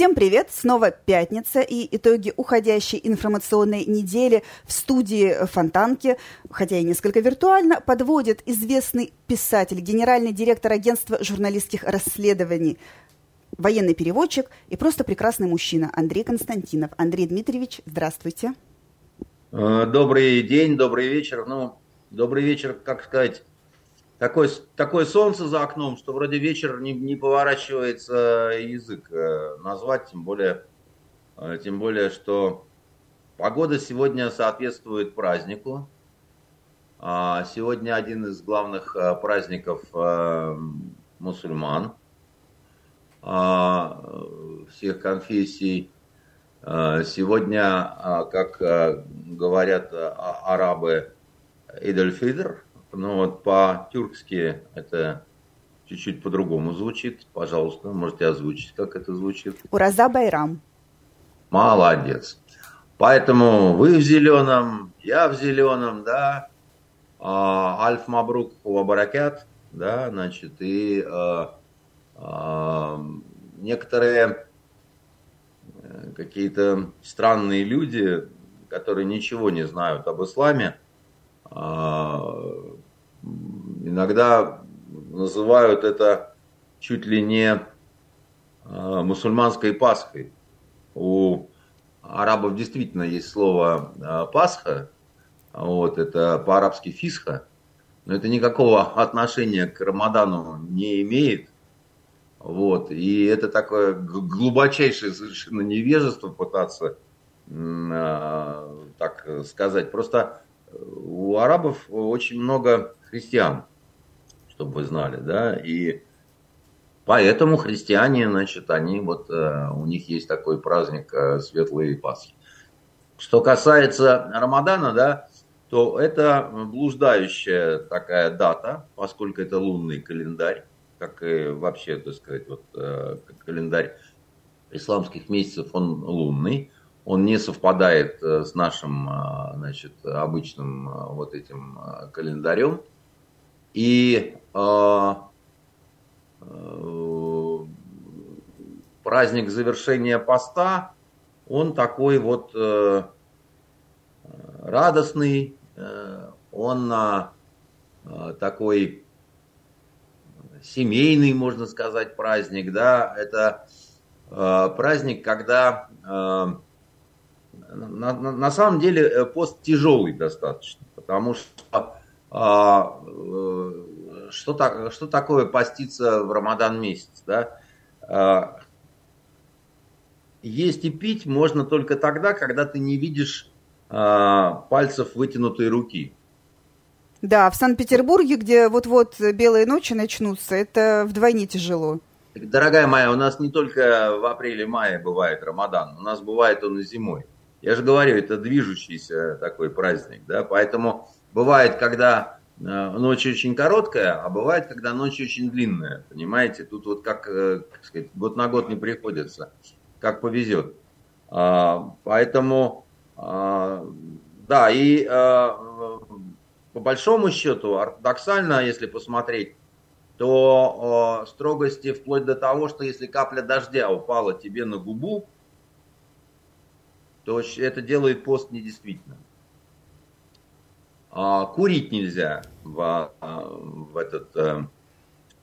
Всем привет! Снова пятница и итоги уходящей информационной недели в студии Фонтанки, хотя и несколько виртуально, подводит известный писатель, генеральный директор агентства журналистских расследований, военный переводчик и просто прекрасный мужчина Андрей Константинов. Андрей Дмитриевич, здравствуйте. Э, добрый день, добрый вечер. Ну, добрый вечер, как сказать, такое, такое солнце за окном, что вроде вечер не, не поворачивается язык э, назвать, тем более, э, тем более, что погода сегодня соответствует празднику. А сегодня один из главных э, праздников мусульман а, всех конфессий. Сегодня, как говорят арабы, Идаль-Фидр, ну вот по-тюркски это чуть-чуть по-другому звучит. Пожалуйста, можете озвучить, как это звучит. Ураза Байрам. Молодец. Поэтому вы в зеленом, я в зеленом, да. А, Альф Мабрук Хуабаракят, да, значит, и а, а, некоторые э, какие-то странные люди, которые ничего не знают об исламе, а, иногда называют это чуть ли не а, мусульманской Пасхой. У арабов действительно есть слово а, Пасха, вот, это по-арабски фисха, но это никакого отношения к Рамадану не имеет. Вот, и это такое глубочайшее совершенно невежество пытаться так сказать. Просто у арабов очень много христиан, чтобы вы знали, да, и поэтому христиане, значит, они вот, э, у них есть такой праздник э, Светлые Пасхи. Что касается Рамадана, да, то это блуждающая такая дата, поскольку это лунный календарь, как и вообще, так сказать, вот э, календарь исламских месяцев, он лунный он не совпадает с нашим значит, обычным вот этим календарем. И э, э, праздник завершения поста, он такой вот э, радостный, э, он э, такой семейный, можно сказать, праздник, да, это э, праздник, когда э, на, на, на самом деле э, пост тяжелый достаточно, потому что а, что, так, что такое поститься в Рамадан месяц, да? А, есть и пить можно только тогда, когда ты не видишь а, пальцев вытянутой руки. Да, в Санкт-Петербурге, где вот-вот белые ночи начнутся, это вдвойне тяжело. Дорогая моя, у нас не только в апреле-мае бывает Рамадан, у нас бывает он и зимой. Я же говорю, это движущийся такой праздник, да, поэтому бывает, когда э, ночь очень короткая, а бывает, когда ночь очень длинная, понимаете? Тут вот как, э, как сказать, год на год не приходится, как повезет. А, поэтому, а, да, и а, по большому счету, ортодоксально, если посмотреть, то строгости вплоть до того, что если капля дождя упала тебе на губу, то это делает пост недействительным. А, курить нельзя в, в этот, э,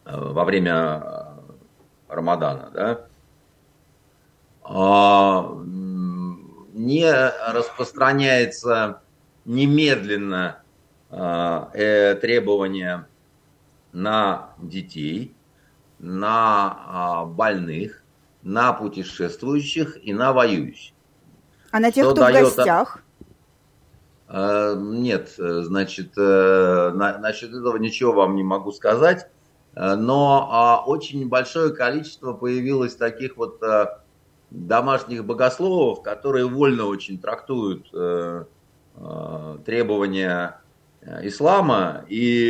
во время э, Рамадана. Да? А, не распространяется немедленно э, требование на детей, на а, больных, на путешествующих и на воюющих. А на тех, кто, кто в гостях? А, нет, значит, э, на, насчет этого ничего вам не могу сказать. Э, но а, очень большое количество появилось таких вот домашних богословов, которые вольно очень трактуют требования ислама. И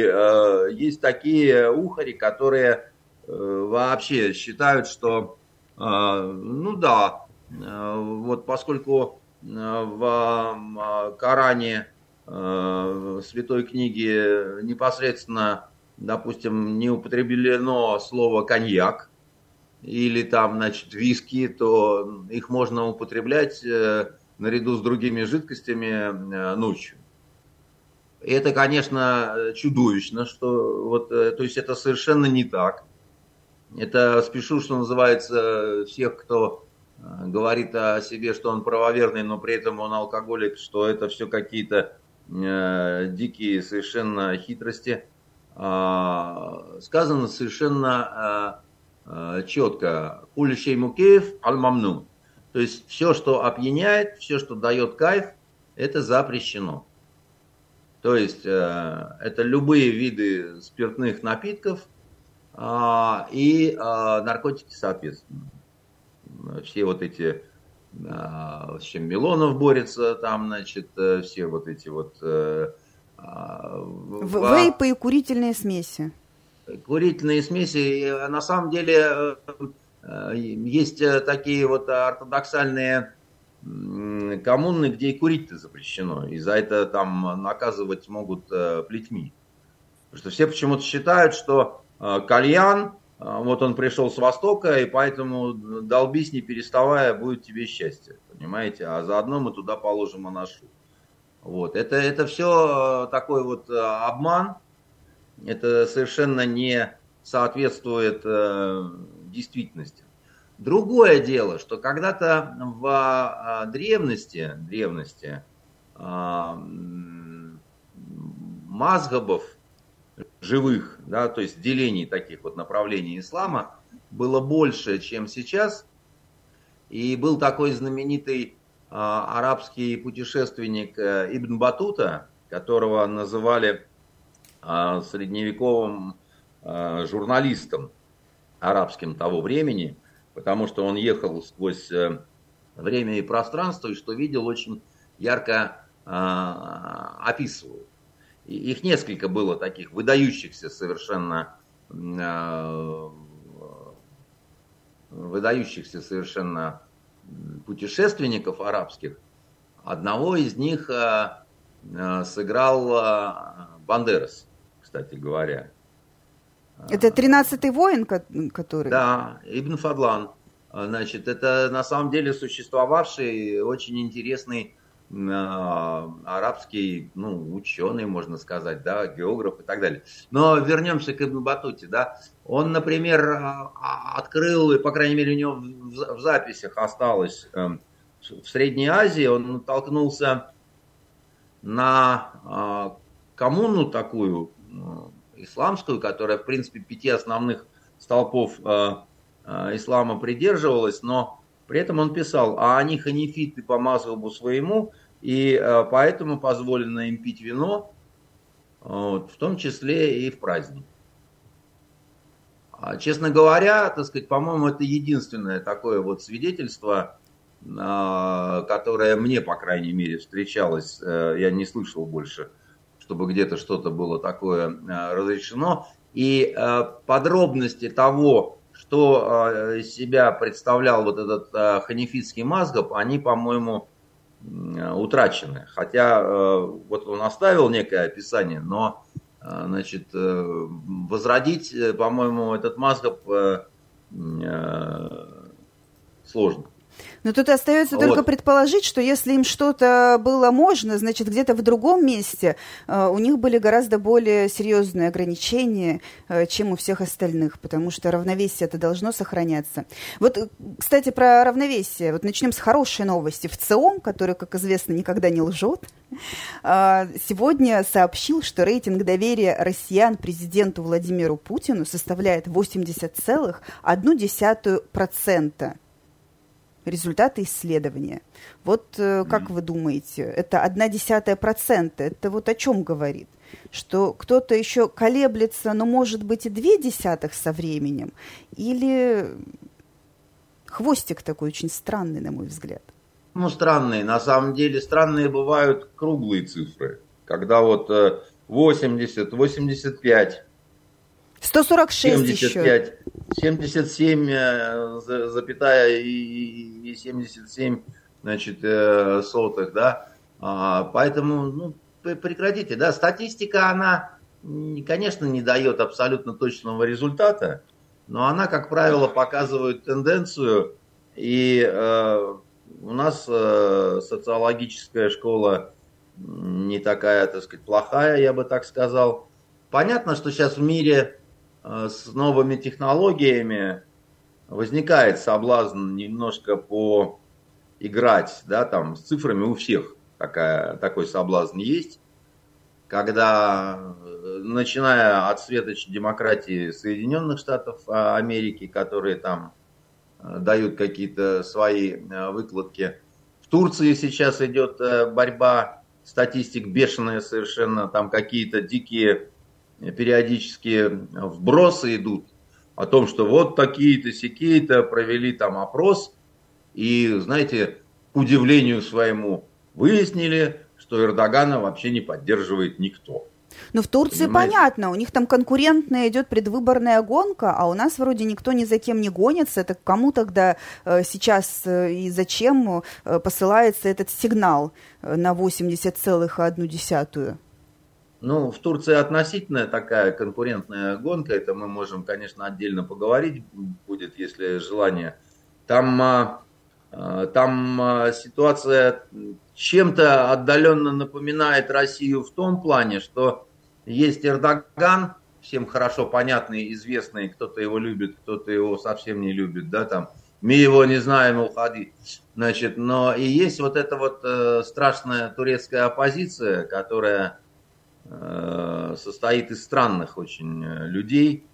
есть такие ухари, которые вообще считают, что, ну да, Э, вот поскольку э, в Коране, в Святой книге непосредственно, допустим, не употреблено слово коньяк, или там, значит, виски, то их можно употреблять э, наряду с другими жидкостями э, ночью. И это, конечно, чудовищно, что вот, э, то есть это совершенно не так. Это спешу, что называется, всех, кто говорит о себе, что он правоверный, но при этом он алкоголик, что это все какие-то э, дикие совершенно хитрости. Э, сказано совершенно э, четко. Кулишей мукеев аль-мамну. То есть все, что опьяняет, все, что дает кайф, это запрещено. То есть э, это любые виды спиртных напитков э, и э, наркотики соответственно все вот эти, а, с чем Милонов борется, там, значит, э, все вот эти вот... Э, а, вейпы и курительные смеси. Курительные смеси, на самом деле, э, есть такие вот ортодоксальные коммуны, где и курить-то запрещено. И за это там наказывать могут плетьми. Потому что все почему-то считают, что кальян вот он пришел с Востока, и поэтому долбись не переставая, будет тебе счастье, понимаете? А заодно мы туда положим анашу. Вот. Это, это все э, такой вот э, обман, это совершенно не соответствует э, действительности. Другое дело, что когда-то в древности, древности мазгабов, живых, да, то есть делений таких вот направлений ислама было больше, чем сейчас. И был такой знаменитый а, арабский путешественник а, Ибн Батута, которого называли а, средневековым а, журналистом арабским того времени, потому что он ехал сквозь а, время и пространство, и что видел, очень ярко а, описывал. Их несколько было таких выдающихся совершенно э, выдающихся совершенно путешественников арабских. Одного из них э, э, сыграл Бандерас, кстати говоря. Это 13-й воин, который? Да, Ибн Фадлан. Значит, это на самом деле существовавший очень интересный арабский, ну, ученый, можно сказать, да, географ и так далее. Но вернемся к Ибн Батуте, да. Он, например, а, а, открыл, и, по крайней мере, у него в записях осталось, эм, в Средней Азии он натолкнулся на коммуну такую, исламскую, которая, в принципе, пяти основных столпов ислама придерживалась, но при этом он писал, а они ханифиты по мазхабу своему, и э, поэтому позволено им пить вино, вот, в том числе и в праздник. А, честно говоря, так сказать, по-моему, это единственное такое вот свидетельство, а, которое мне, по крайней мере, встречалось, э, я не слышал больше, чтобы где-то что-то было такое э, разрешено. И подробности того, что э, себя представлял вот этот э, ханифитский мазгаб, они, по-моему, утрачены. Хотя э, вот он оставил некое описание, но значит, возродить, по-моему, этот мазгаб сложно. Но тут остается вот. только предположить, что если им что-то было можно, значит, где-то в другом месте э, у них были гораздо более серьезные ограничения, э, чем у всех остальных, потому что равновесие это должно сохраняться. Вот, э, кстати, про равновесие. Вот начнем с хорошей новости. В ЦИОМ, который, как известно, никогда не лжет, э, сегодня сообщил, что рейтинг доверия россиян президенту Владимиру Путину составляет 80,1% результаты исследования. Вот э, как mm. вы думаете, это одна десятая процента, это вот о чем говорит? Что кто-то еще колеблется, но может быть и две десятых со временем? Или хвостик такой очень странный, на мой взгляд? Ну, странные. На самом деле странные бывают круглые цифры. Когда вот 80, 85, 146 75, еще. 77, э, запятая и 77, значит, э, сотых, да. А, поэтому, ну, прекратите, да. Статистика, она, конечно, не дает абсолютно точного результата. но она, как правило, показывает тенденцию, и э, у нас э, социологическая школа не такая, так сказать, плохая, я бы так сказал. Понятно, что сейчас в мире с новыми технологиями возникает соблазн немножко поиграть, да, там, с цифрами. У всех такая, такой соблазн есть, когда, э, начиная от светочей демократии Соединенных Штатов а, Америки, которые там э, дают какие-то свои э, выкладки, в Турции сейчас идет борьба, статистик бешеная совершенно, там какие-то дикие периодические вбросы идут о том, что вот такие-то, сякие-то провели там опрос, и, знаете, к удивлению своему, выяснили, что Эрдогана вообще не поддерживает никто. Ну, в Турции Понимаете? понятно, у них там конкурентная идет предвыборная гонка, а у нас вроде никто ни за кем не гонится. Это кому тогда э, сейчас э, и зачем э, посылается этот сигнал э, на 80,1? Ну, в Турции относительно такая конкурентная гонка, это мы можем, конечно, отдельно поговорить будет, если желание. Там, а, а, там а, ситуация чем-то отдаленно напоминает Россию в том плане, что есть Эрдоган, всем хорошо понятный, известный, кто-то его любит, кто-то его совсем не любит, да, там, мы его не знаем, уходи. Значит, но и есть вот эта вот э, страшная турецкая оппозиция, которая состоит из странных очень э, людей,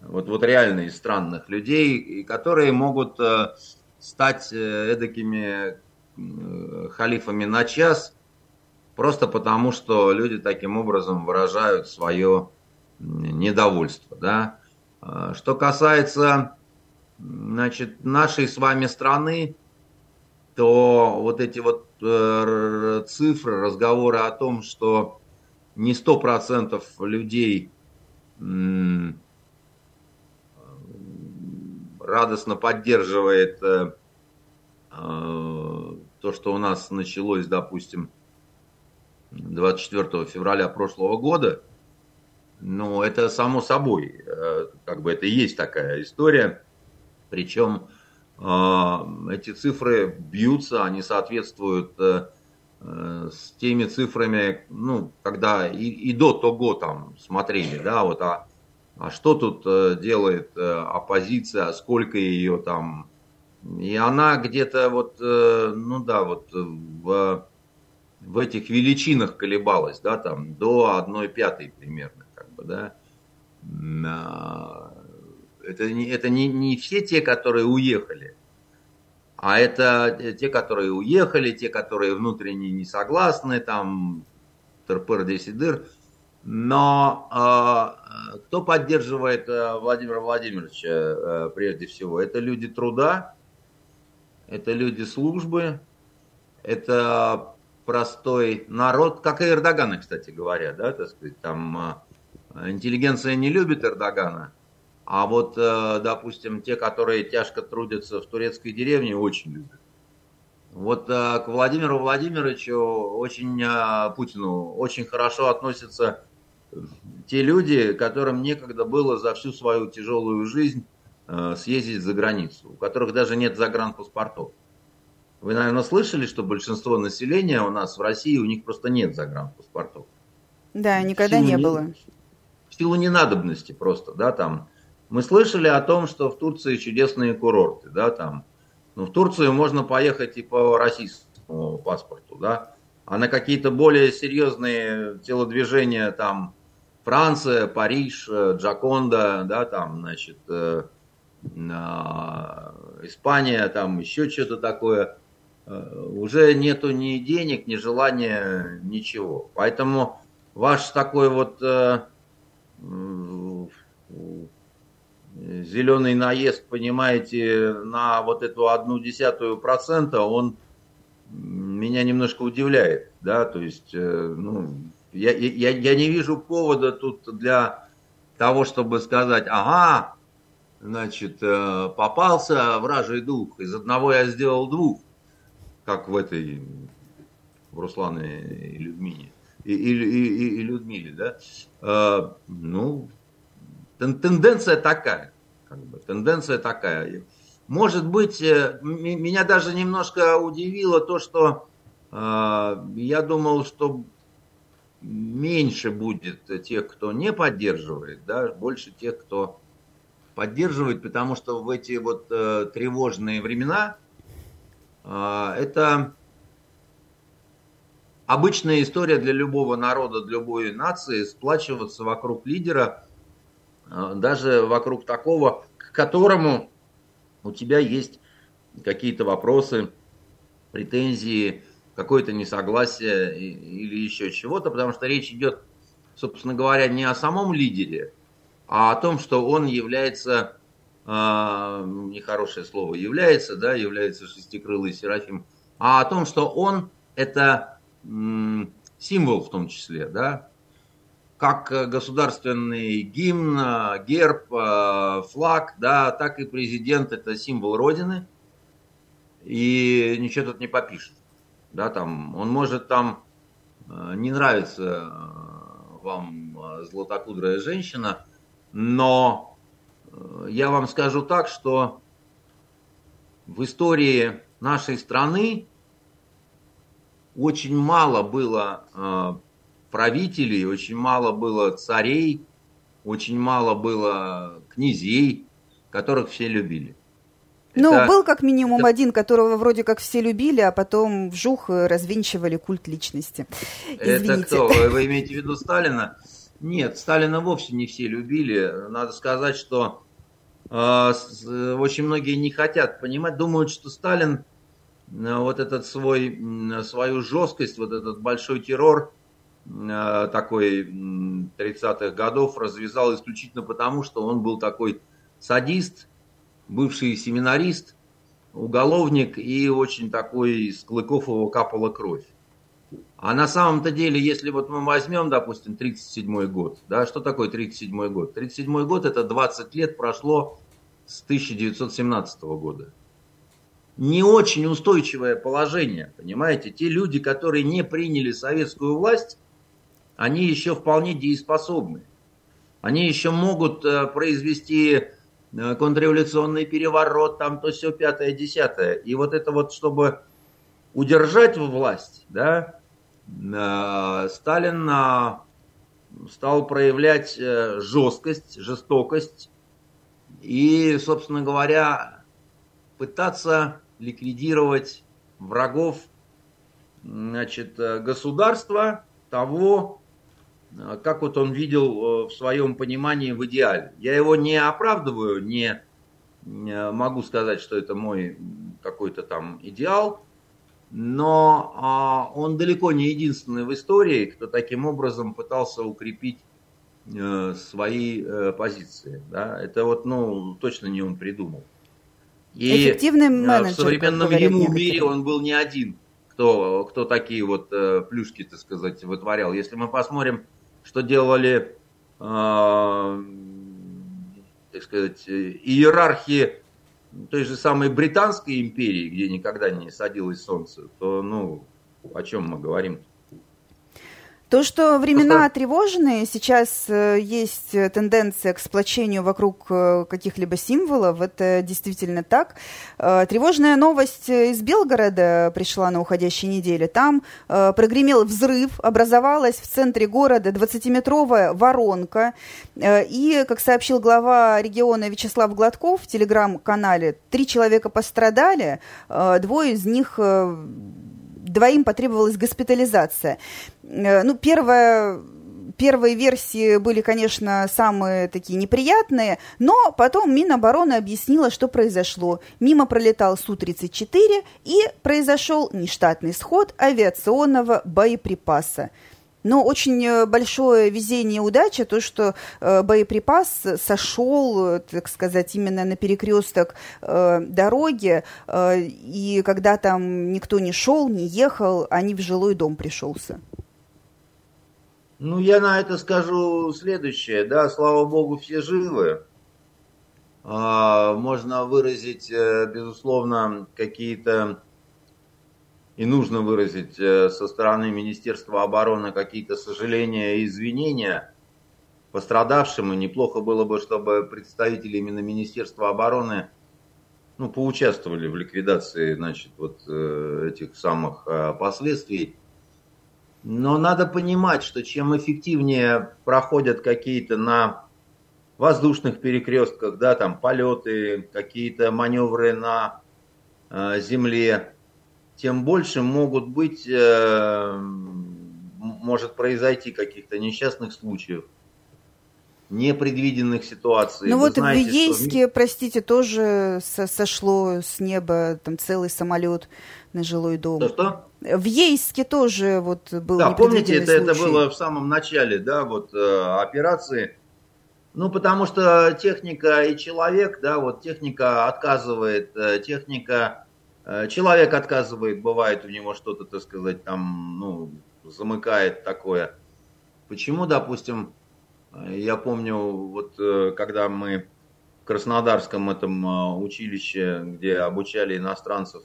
вот, вот реально из странных людей, которые могут э, стать эдакими халифами на час, просто потому что люди таким образом выражают свое недовольство. Да? Что касается значит, нашей с вами страны, то вот эти вот цифры, разговоры о том, что не сто процентов людей радостно поддерживает э, э, то, что у нас началось, допустим, 24 февраля прошлого года, ну, это само собой, э, как бы это и есть такая история. Причем эти цифры бьются, они соответствуют с теми цифрами, ну, когда и, и до того там смотрели, да, вот, а, а что тут э, делает э, оппозиция, сколько ее там, и она где-то вот, ну да, вот в, в этих величинах колебалась, да, там, до одной пятой примерно, как бы, да. А, это не, это не, не все те, которые уехали, а это э, те, которые уехали, те, которые внутренне не согласны, там, тырпыр десидыр. Но э, кто поддерживает э, Владимира Владимировича э, прежде всего? Это люди труда, это люди службы, это простой народ, как и Эрдогана, кстати говоря, да, так сказать, там э, интеллигенция не любит Эрдогана, а вот, э, допустим, те, которые тяжко трудятся в турецкой деревне, очень любят. Вот э, к Владимиру Владимировичу очень, э, Путину, очень хорошо относятся те люди, которым некогда было за всю свою тяжелую жизнь съездить за границу, у которых даже нет загранпаспортов. Вы, наверное, слышали, что большинство населения у нас в России, у них просто нет загранпаспортов. Да, никогда не, не было. В силу ненадобности просто, да, там мы слышали о том, что в Турции чудесные курорты, да, там. Ну, в Турцию можно поехать и по российскому паспорту, да. А на какие-то более серьезные телодвижения, там, Франция, Париж, э, Джаконда, да, там, значит, э, Испания, там, еще что-то такое, э, уже нету ни денег, ни желания, ничего. Поэтому ваш такой вот зеленый наезд, понимаете, на вот эту одну десятую процента, он меня немножко удивляет, да, то есть, э, ну, я, я, я не вижу повода тут для того, чтобы сказать, ага, значит, э, попался вражий дух, из одного я сделал двух, как в этой, в Руслане и Людмиле, и, и, и, и Людмиле, да, э, ну, Тенденция такая. Как бы, тенденция такая. Может быть, э, меня даже немножко удивило то, что э, я думал, что меньше будет тех, кто не поддерживает, да, больше тех, кто поддерживает, потому что в эти вот э, тревожные времена э, это обычная история для любого народа, для любой нации сплачиваться вокруг лидера, даже вокруг такого, к которому у тебя есть какие-то вопросы, претензии, какое-то несогласие или еще чего-то, потому что речь идет, собственно говоря, не о самом лидере, а о том, что он является, э, нехорошее слово, является, да, является шестикрылый Серафим, а о том, что он это символ в том числе, да, как государственный гимн, герб, э, флаг, да, так и президент это символ Родины, и ничего тут не попишет да, там, он может там э, не нравится э, вам э, златокудрая женщина, но я вам скажу так, что в истории нашей страны очень мало было правителей, очень мало было царей, очень мало было князей, которых все любили. Ну, это, был как минимум это... один, которого вроде как все любили, а потом вжух э, развенчивали культ личности. Извините. Это кто? Вы, вы имеете в виду Сталина? Нет, Сталина вовсе не все любили. Надо сказать, что э, э, очень многие не хотят понимать, думают, что Сталин э, вот этот свой, э, свою жесткость, вот этот большой террор такой 30-х годов развязал исключительно потому, что он был такой садист, бывший семинарист, уголовник и очень такой из клыков его капала кровь. А на самом-то деле, если вот мы возьмем, допустим, 37 год, да, что такое 37 год? 37 год это 20 лет прошло с 1917 года. Не очень устойчивое положение, понимаете? Те люди, которые не приняли советскую власть, они еще вполне дееспособны. Они еще могут э, произвести Э, контрреволюционный переворот, там то все пятое, десятое. И вот это вот, чтобы удержать власть, да, э, Сталин э, стал проявлять жесткость, жестокость и, собственно говоря, пытаться ликвидировать врагов значит, государства того, а как вот он видел э, в своем понимании в идеале. Я его не оправдываю, не могу сказать, что это мой какой-то там идеал, но а, он далеко не единственный в истории, кто таким образом пытался укрепить э, свои э, позиции. Да? Это вот, ну, точно не он придумал. И Эффективный менеджер, в современном ему мире он был не один, кто, кто такие вот плюшки, так сказать, вытворял. Если мы посмотрим что делали, э, так сказать, иерархии той же самой Британской империи, где никогда не садилось солнце, то, ну, о чем мы говорим? -то? То, что времена Просто... тревожные, сейчас э, есть тенденция к сплочению вокруг э, каких-либо символов, это действительно так. Э, тревожная новость из Белгорода пришла на уходящей неделе. Там прогремел взрыв, образовалась в центре города 20-метровая воронка. И, как сообщил глава региона Вячеслав Гладков в телеграм-канале, три человека пострадали, двое из них двоим потребовалась госпитализация. Э, ну, первая первые версии были, конечно, самые такие неприятные, но потом Минобороны объяснила, что произошло. Мимо пролетал Су-34 и произошел нештатный сход авиационного боеприпаса. Но очень э, большое везение и удача, то, что э, боеприпас сошел, э, так сказать, именно на перекресток дороги, и когда там никто не шел, не ехал, они в жилой дом пришелся. Ну, я на это скажу следующее, да, слава богу, все живы. А, можно выразить, безусловно, какие-то и нужно выразить э, со стороны Министерства обороны какие-то сожаления и извинения, пострадавшим, и неплохо было бы, чтобы представители именно Министерства обороны ну, поучаствовали в ликвидации значит, вот, э, этих самых э, последствий. Но надо понимать, что чем эффективнее проходят какие-то на воздушных перекрестках, да, там полеты, какие-то маневры на э, земле, тем больше могут быть, э, может произойти каких-то несчастных случаев непредвиденных ситуаций. Ну Вы вот знаете, в Ейске, что... простите, тоже сошло с неба там целый самолет на жилой дом. Что, что? В Ейске тоже вот был Да, помните, это, это было в самом начале, да, вот э, операции. Ну, потому что техника и человек, да, вот техника отказывает, э, техника, человек отказывает, бывает у него что-то, так сказать, там, ну, замыкает такое. Почему, допустим, я помню, вот э, когда мы в Краснодарском этом э, училище, где обучали иностранцев,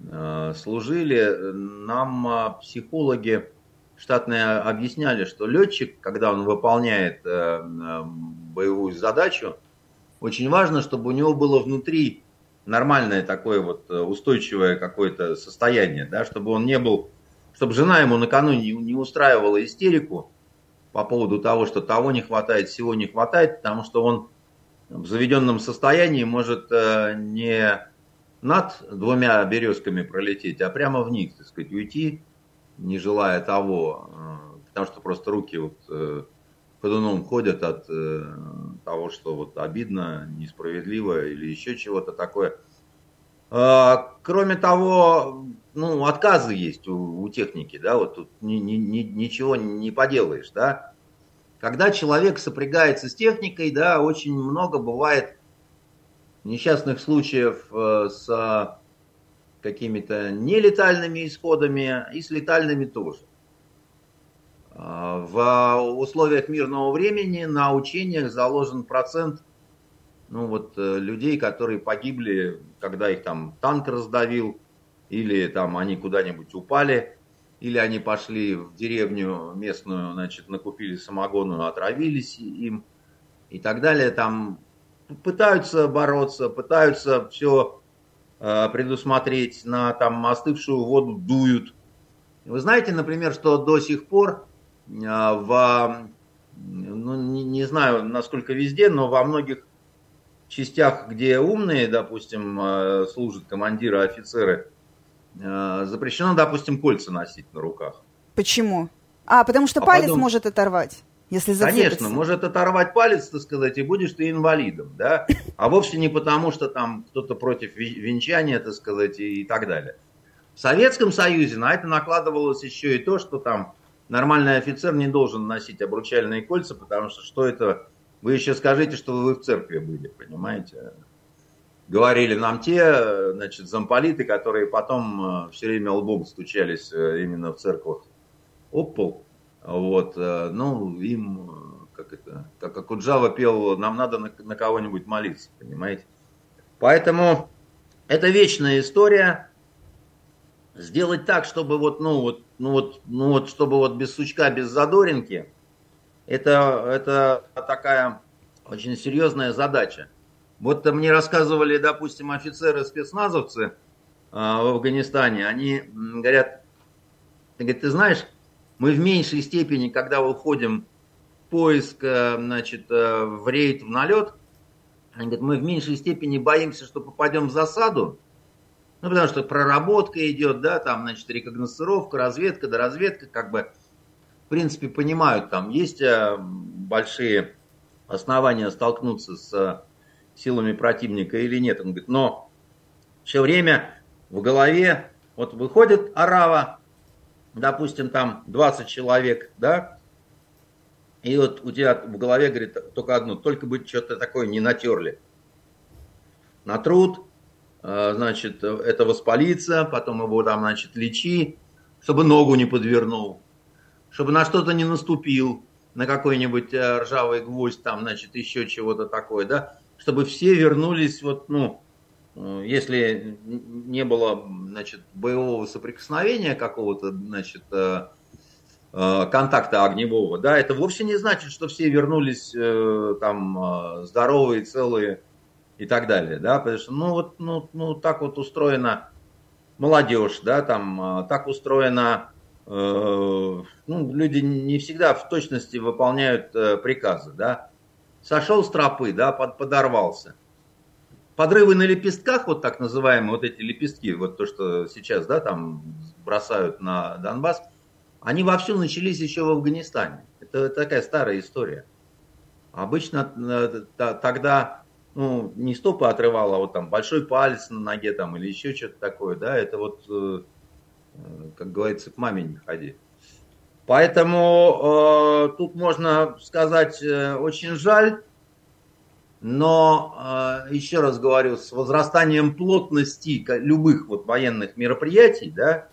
э, служили, нам психологи штатные объясняли, что летчик, когда он выполняет боевую задачу, очень важно, чтобы у него было внутри нормальное такое вот устойчивое какое-то состояние, да, чтобы он не был, чтобы жена ему накануне не устраивала истерику, по поводу того, что того не хватает, всего не хватает, потому что он в заведенном состоянии может э, не над двумя березками пролететь, а прямо в них, так сказать, уйти, не желая того, э, потому что просто руки вот э, ходуном ходят от того, что вот обидно, несправедливо или еще чего-то такое. А, кроме того, ну, отказы есть у, у техники, да, вот тут ни, ни, ни, ничего не поделаешь, да. Когда человек сопрягается с техникой, да, очень много бывает несчастных случаев э, с какими-то нелетальными исходами и с летальными тоже. В условиях мирного времени на учениях заложен процент ну, вот, э, людей, которые погибли, когда их там танк раздавил, или там они куда-нибудь упали, или они пошли в деревню местную, значит, накупили самогону, отравились им и так далее. Там пытаются бороться, пытаются все э, предусмотреть, на там остывшую воду дуют. Вы знаете, например, что до сих пор э, в, ну, не, не знаю, насколько везде, но во многих частях, где умные, допустим, э, служат командиры, офицеры, Э, запрещено, допустим, кольца носить на руках. Почему? А, потому что а палец потом... может оторвать. Если Конечно, может оторвать палец, так сказать, и будешь ты инвалидом, да? А вовсе не потому, что там кто-то против венчания, так сказать, и так далее. В Советском Союзе на это накладывалось еще и то, что там нормальный офицер не должен носить обручальные кольца, потому что что это... Вы еще скажите, что вы в церкви были, понимаете? говорили нам те, значит, замполиты, которые потом э, все время лбом стучались э, именно в церквах об пол. Вот, э, ну, им, как это, как Акуджава пел, нам надо на, на кого-нибудь молиться, понимаете? Поэтому это вечная история. Сделать так, чтобы вот, ну вот, ну вот, ну вот, чтобы вот без сучка, без задоринки, это, это такая очень серьезная задача. Вот мне рассказывали, допустим, офицеры-спецназовцы а, в Афганистане, они говорят, говорят, ты знаешь, мы в меньшей степени, когда уходим в поиск, э, значит, э, в рейд, в налет, они говорят, мы в меньшей степени боимся, что попадем в засаду, ну, потому что проработка идет, да, там, значит, рекогносцировка, разведка, да, разведка, как бы, в принципе, понимают, там есть э, большие основания столкнуться с силами противника или нет. Он говорит, но все время в голове, вот выходит арава, допустим, там 20 человек, да, и вот у тебя в голове, говорит, только одно, только бы что-то такое не натерли. На труд, э, значит, это воспалиться, потом его там, значит, лечи, чтобы ногу не подвернул, чтобы на что-то не наступил, на какой-нибудь э, ржавый гвоздь, там, значит, еще чего-то такое, да чтобы все вернулись, вот, ну, э, если не было, значит, боевого соприкосновения какого-то, значит, э, контакта огневого, да, это вовсе не значит, что все вернулись там здоровые, целые и так далее, да, потому что, ну, вот, ну, ну так вот устроена молодежь, да, там, так устроена, э, ну, люди не всегда в точности выполняют э, приказы, да, сошел с тропы, да, под, подорвался. Подрывы на лепестках, вот так называемые, вот эти лепестки, вот то, что сейчас, да, там бросают на Донбасс, они вовсю начались еще в Афганистане. Это такая старая история. Обычно э, тогда ну, не стопы отрывало, а вот там большой палец на ноге там или еще что-то такое, да, это вот, э, э, как говорится, к маме не ходи. Поэтому э, тут можно сказать э, очень жаль, но э, еще раз говорю, с возрастанием плотности любых вот военных мероприятий, да,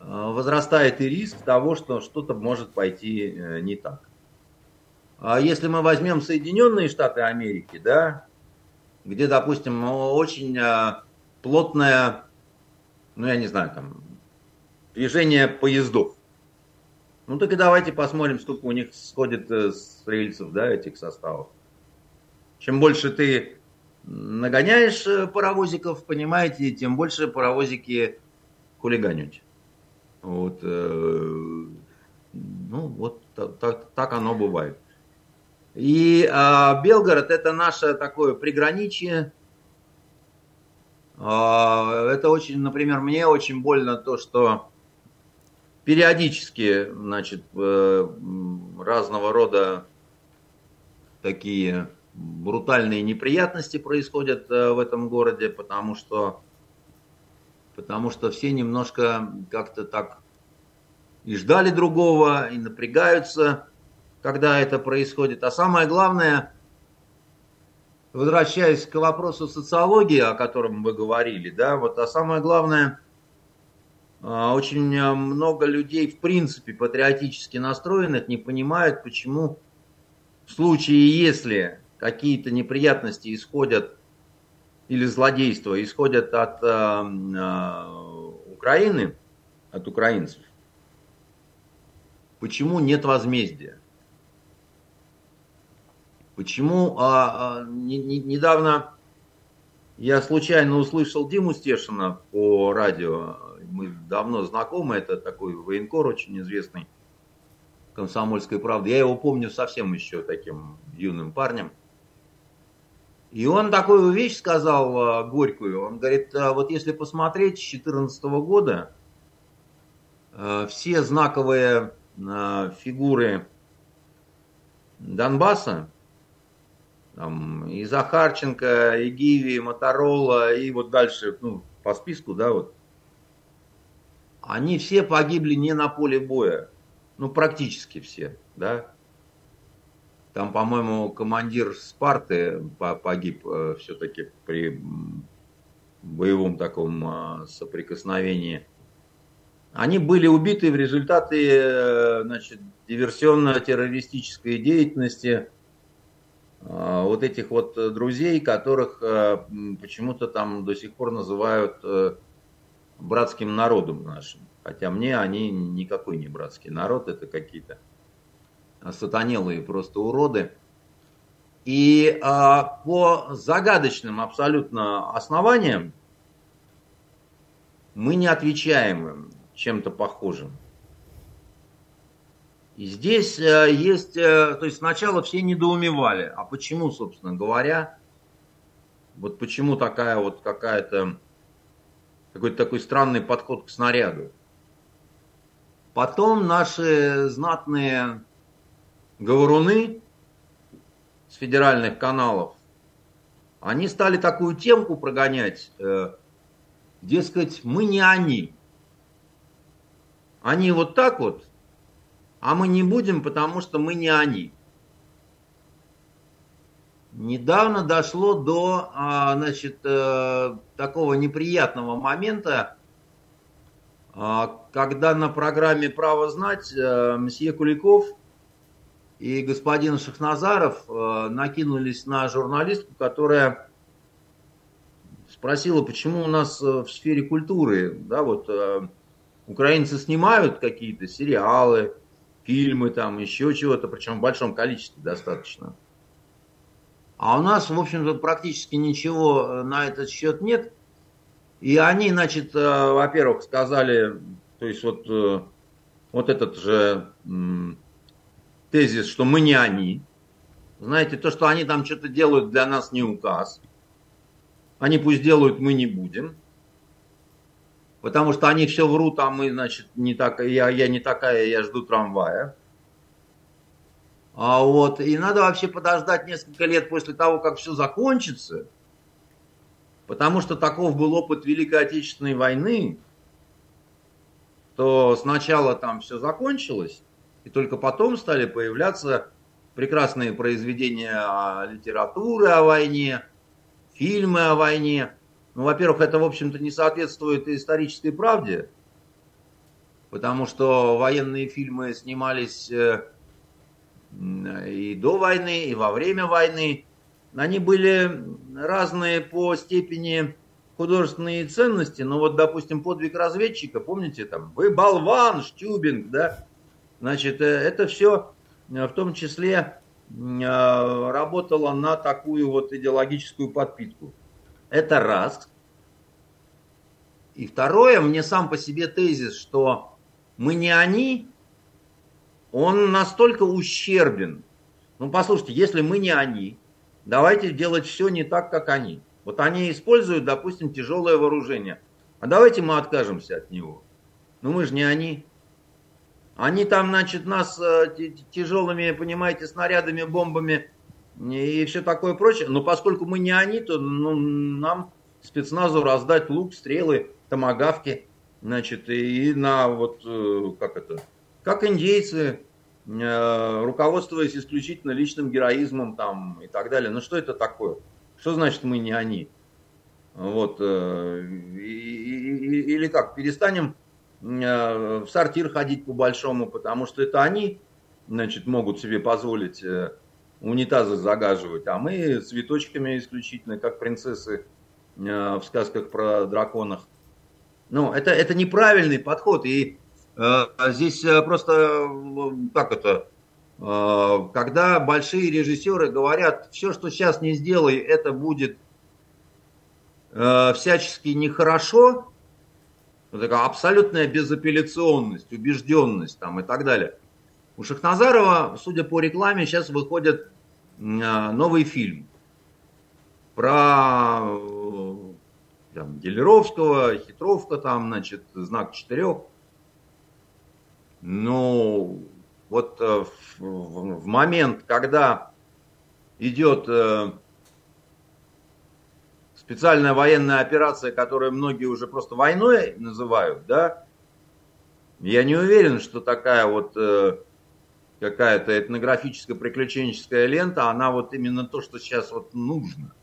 э, возрастает и риск того, что что-то может пойти не так. А если мы возьмем Соединенные Штаты Америки, да, где, допустим, очень а, плотное, ну, я не знаю, там, движение поездов. Ну, так и давайте посмотрим, сколько у них сходит э, с рельсов, да, этих составов. Чем больше ты нагоняешь э, паровозиков, понимаете, тем больше паровозики хулиганят. Вот, э, ну, вот так, так, так оно бывает. И а, Белгород это наше такое приграничье. А, это очень, например, мне очень больно то, что периодически, значит, э, разного рода такие брутальные неприятности происходят э, в этом городе, потому что, потому что все немножко как-то так и ждали другого, и напрягаются когда это происходит. А самое главное, возвращаясь к вопросу социологии, о котором вы говорили, да, вот, а самое главное, а, очень много людей, в принципе, патриотически настроенных, не понимают, почему в случае, если какие-то неприятности исходят или злодейства исходят от э, Украины, от украинцев, почему нет возмездия? Почему а, а, не, не, недавно я случайно услышал Диму Стешина по радио. Мы давно знакомы, это такой военкор очень известный комсомольской правды. Я его помню совсем еще таким юным парнем. И он такую вещь сказал а, горькую. Он говорит, а, вот если посмотреть с 2014 года, а, все знаковые фигуры Донбасса, там, и Захарченко, и Гиви, и Моторола, и вот дальше, ну, по списку, да, вот. Они все погибли не на поле боя. Ну, практически все, да. Там, по-моему, командир Спарты погиб э, все-таки при боевом таком э, соприкосновении. Они были убиты в результате э, значит, диверсионно-террористической деятельности вот этих вот э, друзей, которых э, почему-то там до сих пор называют э, братским народом нашим. Хотя мне они никакой не братский народ, это какие-то сатанелые просто уроды. И а, по загадочным абсолютно основаниям мы не отвечаем им чем-то похожим. И здесь э, есть, э, то есть сначала все недоумевали, а почему, собственно говоря, вот почему такая вот какая-то, какой-то такой странный подход к снаряду. Потом наши знатные говоруны с федеральных каналов, они стали такую темку прогонять, э, дескать, мы не они. Они вот так вот а мы не будем, потому что мы не они. Недавно дошло до а, значит, э, такого неприятного момента, а, когда на программе «Право знать» э, мсье Куликов и господин Шахназаров э, накинулись на журналистку, которая спросила, почему у нас в сфере культуры да, вот, Украинцы снимают какие-то сериалы, фильмы, там еще чего-то, причем в большом количестве достаточно. А у нас, в общем-то, практически ничего э, на этот счет нет. И они, значит, э, во-первых, сказали, то есть вот, э, вот этот же тезис, что мы не они. Знаете, то, что они там что-то делают, для нас не указ. Они пусть делают, мы не будем. Потому что они все врут, а мы, значит, не так, я, я не такая, я жду трамвая. А вот, и надо вообще подождать несколько лет после того, как все закончится. Потому что таков был опыт Великой Отечественной войны, то сначала там все закончилось, и только потом стали появляться прекрасные произведения литературы о войне, фильмы о войне. Ну, во-первых, это, в общем-то, не соответствует исторической правде, потому что военные фильмы снимались э, и до войны, и во время войны. Они были разные по степени художественные ценности, но вот, допустим, подвиг разведчика, помните, там, вы болван, Штюбинг, да, значит, э, это все э, в том числе работало на такую вот идеологическую подпитку. Это раз. И второе, мне сам по себе тезис, что мы не они, он настолько ущербен. Ну, послушайте, если мы не они, давайте делать все не так, как они. Вот они используют, допустим, тяжелое вооружение. А давайте мы откажемся от него. Ну, мы же не они. Они там, значит, нас э, тяжелыми, понимаете, снарядами, бомбами и все такое прочее. Но поскольку мы не они, то ну, нам спецназу раздать лук, стрелы, томагавки, значит, и на вот, э, как это, как индейцы, э, руководствуясь исключительно личным героизмом там и так далее. Ну что это такое? Что значит мы не они? Вот, э, или как, перестанем в сортир ходить по большому, потому что это они, значит, могут себе позволить унитазы загаживать, а мы цветочками исключительно, как принцессы в сказках про драконах. Ну, это, это неправильный подход. И э, здесь э, просто, э, как это, э, когда большие режиссеры говорят, все, что сейчас не сделай, это будет э, всячески нехорошо, такая абсолютная безапелляционность, убежденность там и так далее. У Шахназарова, судя по рекламе, сейчас выходит э, новый фильм про э, там, Делеровского, Хитровка там, значит, знак четырех. Но вот э, в, в, момент, когда идет э, специальная военная операция, которую многие уже просто войной называют, да, я не уверен, что такая вот какая-то этнографическая приключенческая лента, она вот именно то, что сейчас вот нужно.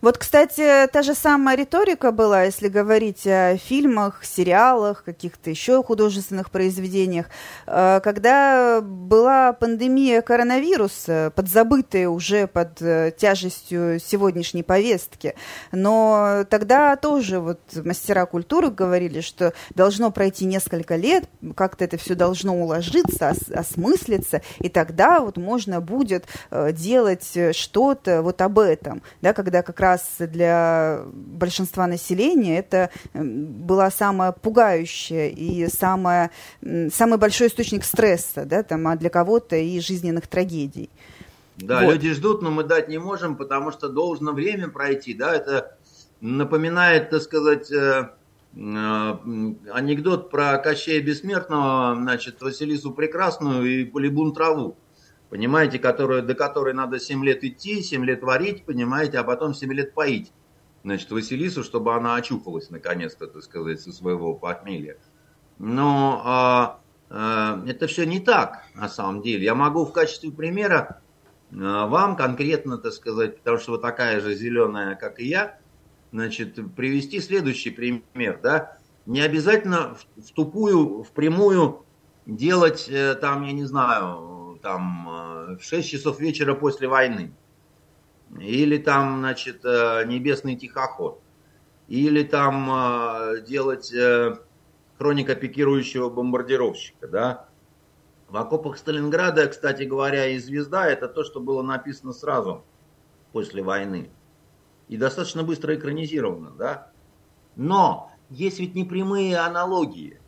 Вот, кстати, та же самая риторика была, если говорить о фильмах, сериалах, каких-то еще художественных произведениях, э, когда была пандемия коронавируса, подзабытая уже под э, тяжестью сегодняшней повестки. Но тогда тоже вот мастера культуры говорили, что должно пройти несколько лет, как-то это все должно уложиться, ос осмыслиться, и тогда вот можно будет э, делать что-то вот об этом, да, когда как раз для большинства населения это была самая пугающая и самая, самый большой источник стресса, да, там, а для кого-то и жизненных трагедий. Да, вот. люди ждут, но мы дать не можем, потому что должно время пройти, да, это напоминает, так сказать, э, э, анекдот про Кощея Бессмертного, значит, Василису Прекрасную и Полибун Траву понимаете, которую, до которой надо 7 лет идти, 7 лет варить, понимаете, а потом 7 лет поить. Значит, Василису, чтобы она очухалась наконец-то, так сказать, со своего похмелья. Но а, а, это все не так, на самом деле. Я могу в качестве примера а, вам конкретно, так сказать, потому что вы такая же зеленая, как и я, значит, привести следующий пример, да. Не обязательно в, в тупую, в прямую делать э, там, я не знаю, там э, в 6 часов вечера после войны. Или там, значит, э, небесный тихоход. Или там э, делать хроника пикирующего бомбардировщика, да. В окопах Сталинграда, кстати говоря, и «Звезда» это то, что было написано сразу после войны. И достаточно быстро экранизировано, да. Но есть ведь непрямые аналогии.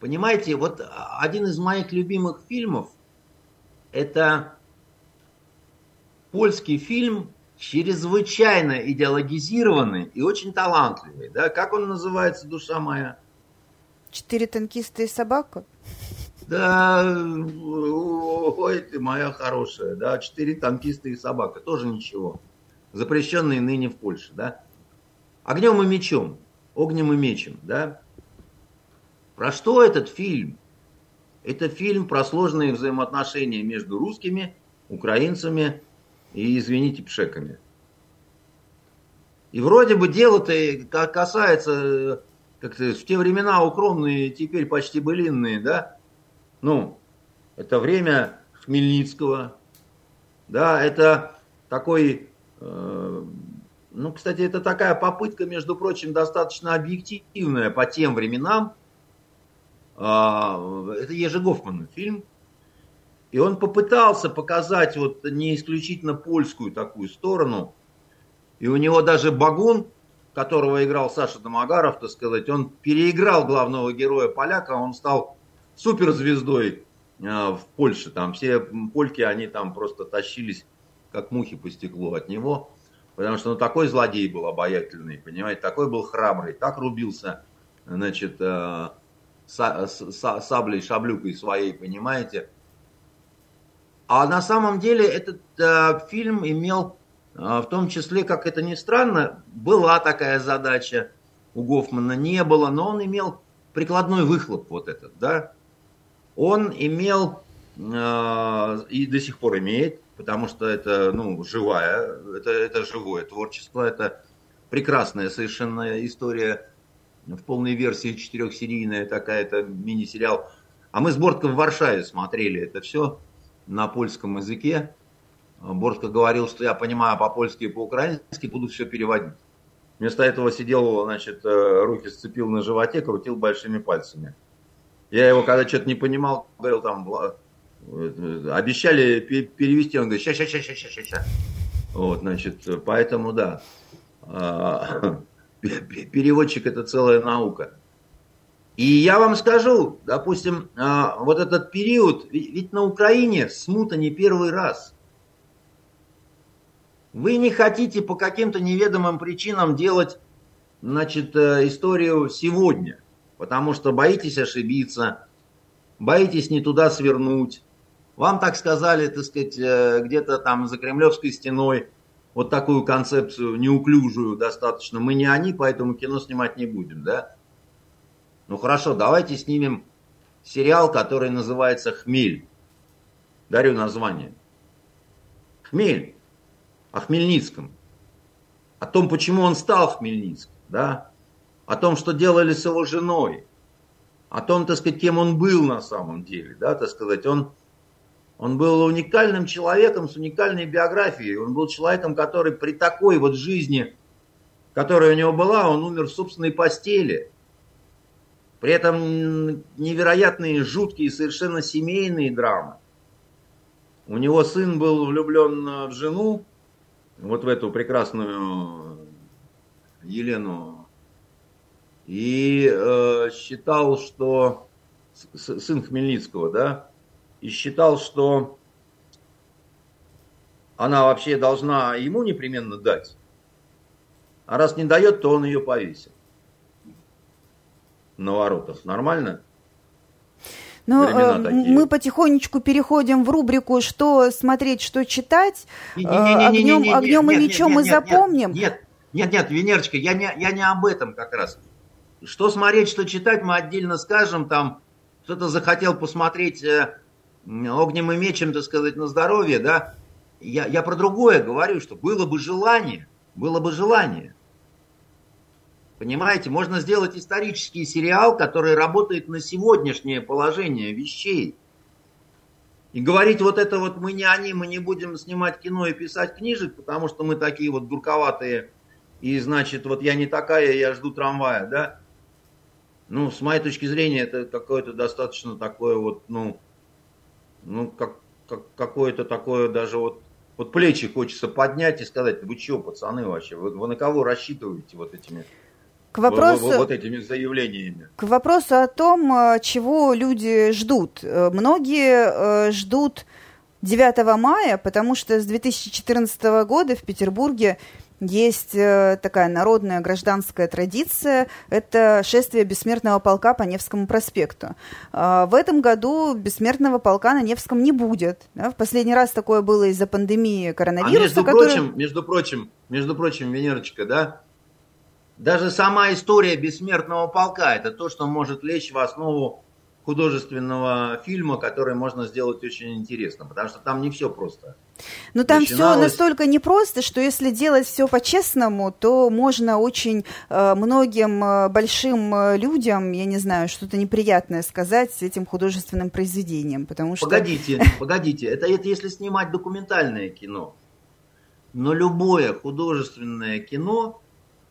Понимаете, вот один из моих любимых фильмов это польский фильм, чрезвычайно идеологизированный и очень талантливый. Да? Как он называется, душа моя? Четыре танкиста и собака? Да, ой, ты моя хорошая, да, четыре танкиста и собака, тоже ничего. Запрещенные ныне в Польше, да. Огнем и мечом, огнем и мечем, да. Про что этот фильм? Это фильм про сложные взаимоотношения между русскими, украинцами и, извините, пшеками. И вроде бы дело-то касается, как-то в те времена укромные, теперь почти былинные, да? Ну, это время Хмельницкого, да, это такой, э, ну, кстати, это такая попытка, между прочим, достаточно объективная по тем временам. Э, это Ежи Гофмана фильм, и он попытался показать вот не исключительно польскую такую сторону. И у него даже Багун, которого играл Саша Домогаров, так сказать, он переиграл главного героя поляка, он стал суперзвездой э, в Польше. Там все польки, они там просто тащились, как мухи по стеклу от него. Потому что ну, такой злодей был обаятельный, понимаете, такой был храбрый, так рубился, значит, э, саблей, шаблюкой своей, понимаете. А на самом деле этот э, фильм имел, э, в том числе, как это ни странно, была такая задача у Гофмана, не было, но он имел прикладной выхлоп вот этот, да. Он имел э, и до сих пор имеет, потому что это, ну, живая, это, это живое творчество, это прекрасная совершенно история в полной версии четырехсерийная такая, это мини-сериал. А мы с Бортком в Варшаве смотрели это все на польском языке. Борска говорил, что я понимаю по-польски и по-украински, буду все переводить. Вместо этого сидел, значит, э, руки сцепил на животе, крутил большими пальцами. Я его, когда что-то не понимал, говорил там, э, обещали перевести, он говорит, ща, ща, ща, ща, ща, ща. Вот, значит, поэтому да, а, переводчик это целая наука. И я вам скажу, допустим, а, вот этот период, ведь на Украине смута не первый раз. Вы не хотите по каким-то неведомым причинам делать значит, э, историю сегодня, потому что боитесь ошибиться, боитесь не туда свернуть. Вам так сказали, так сказать, э, где-то там за Кремлевской стеной, вот такую концепцию неуклюжую достаточно. Мы не они, поэтому кино снимать не будем, да? Ну хорошо, давайте снимем сериал, который называется «Хмель». Дарю название. «Хмель». О Хмельницком. О том, почему он стал Хмельницким. Да? О том, что делали с его женой. О том, так сказать, кем он был на самом деле. Да, так сказать, он, он был уникальным человеком с уникальной биографией. Он был человеком, который при такой вот жизни, которая у него была, он умер в собственной постели. При этом невероятные, жуткие, совершенно семейные драмы. У него сын был влюблен в жену, вот в эту прекрасную Елену, и э, считал, что сын Хмельницкого, да, и считал, что она вообще должна ему непременно дать. А раз не дает, то он ее повесит на воротах. Нормально? Ну, э, мы потихонечку переходим в рубрику «Что смотреть, что читать». огнем, огнем и мечом мы запомним. Нет, нет, нет, Венерочка, я не, я не об этом как раз. Что смотреть, что читать, мы отдельно скажем. Там кто-то захотел посмотреть э, огнем и мечем, так сказать, на здоровье, да. Я, я про другое говорю, что было бы желание, было бы желание. Понимаете, можно сделать исторический сериал, который работает на сегодняшнее положение вещей. И говорить вот это вот мы не они, мы не будем снимать кино и писать книжек, потому что мы такие вот дурковатые, и значит, вот я не такая, я жду трамвая, да? ну, с моей точки зрения, это какое-то достаточно такое вот, ну, ну, как, как какое-то такое даже вот, вот плечи хочется поднять и сказать, вы что, пацаны вообще, вы, вы на кого рассчитываете вот этими к вопросу, вот, этими заявлениями. К вопросу о том, э, чего люди ждут. Э, многие э, ждут 9 мая, потому что с 2014 года в Петербурге есть такая народная гражданская традиция, это шествие бессмертного полка по Невскому проспекту. В этом году бессмертного полка на Невском не будет. В последний раз такое было из-за пандемии коронавируса. А между который... прочим, между прочим, между прочим, Венерочка, да, даже сама история бессмертного полка – это то, что может лечь в основу художественного фильма, который можно сделать очень интересным, потому что там не все просто. Но там Начиналось... все настолько непросто, что если делать все по-честному, то можно очень э, многим э, большим э, людям, я не знаю, что-то неприятное сказать с этим художественным произведением, потому что... Погодите, погодите, это, это если снимать документальное кино. Но любое художественное кино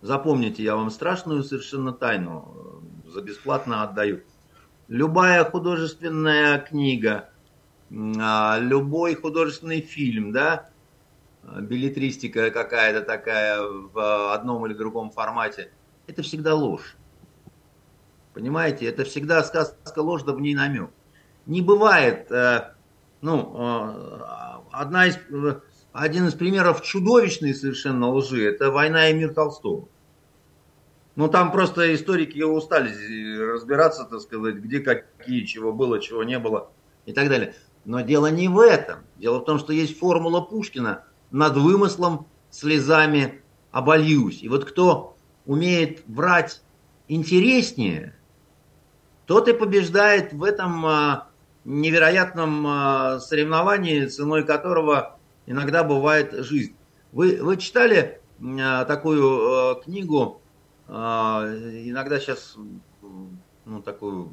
Запомните, я вам страшную совершенно тайну э, за бесплатно отдаю. Любая художественная книга, любой художественный фильм, да, билетристика какая-то такая в одном или другом формате, это всегда ложь. Понимаете, это всегда сказка ложь, да в ней намек. Не бывает, э, ну, э, одна из один из примеров чудовищной совершенно лжи – это «Война и мир Толстого». Ну, там просто историки устали разбираться, так сказать, где какие, чего было, чего не было и так далее. Но дело не в этом. Дело в том, что есть формула Пушкина над вымыслом слезами обольюсь. И вот кто умеет врать интереснее, тот и побеждает в этом а, невероятном а, соревновании, ценой которого иногда бывает жизнь. Вы, вы читали э, такую книгу, иногда сейчас, ну, такую,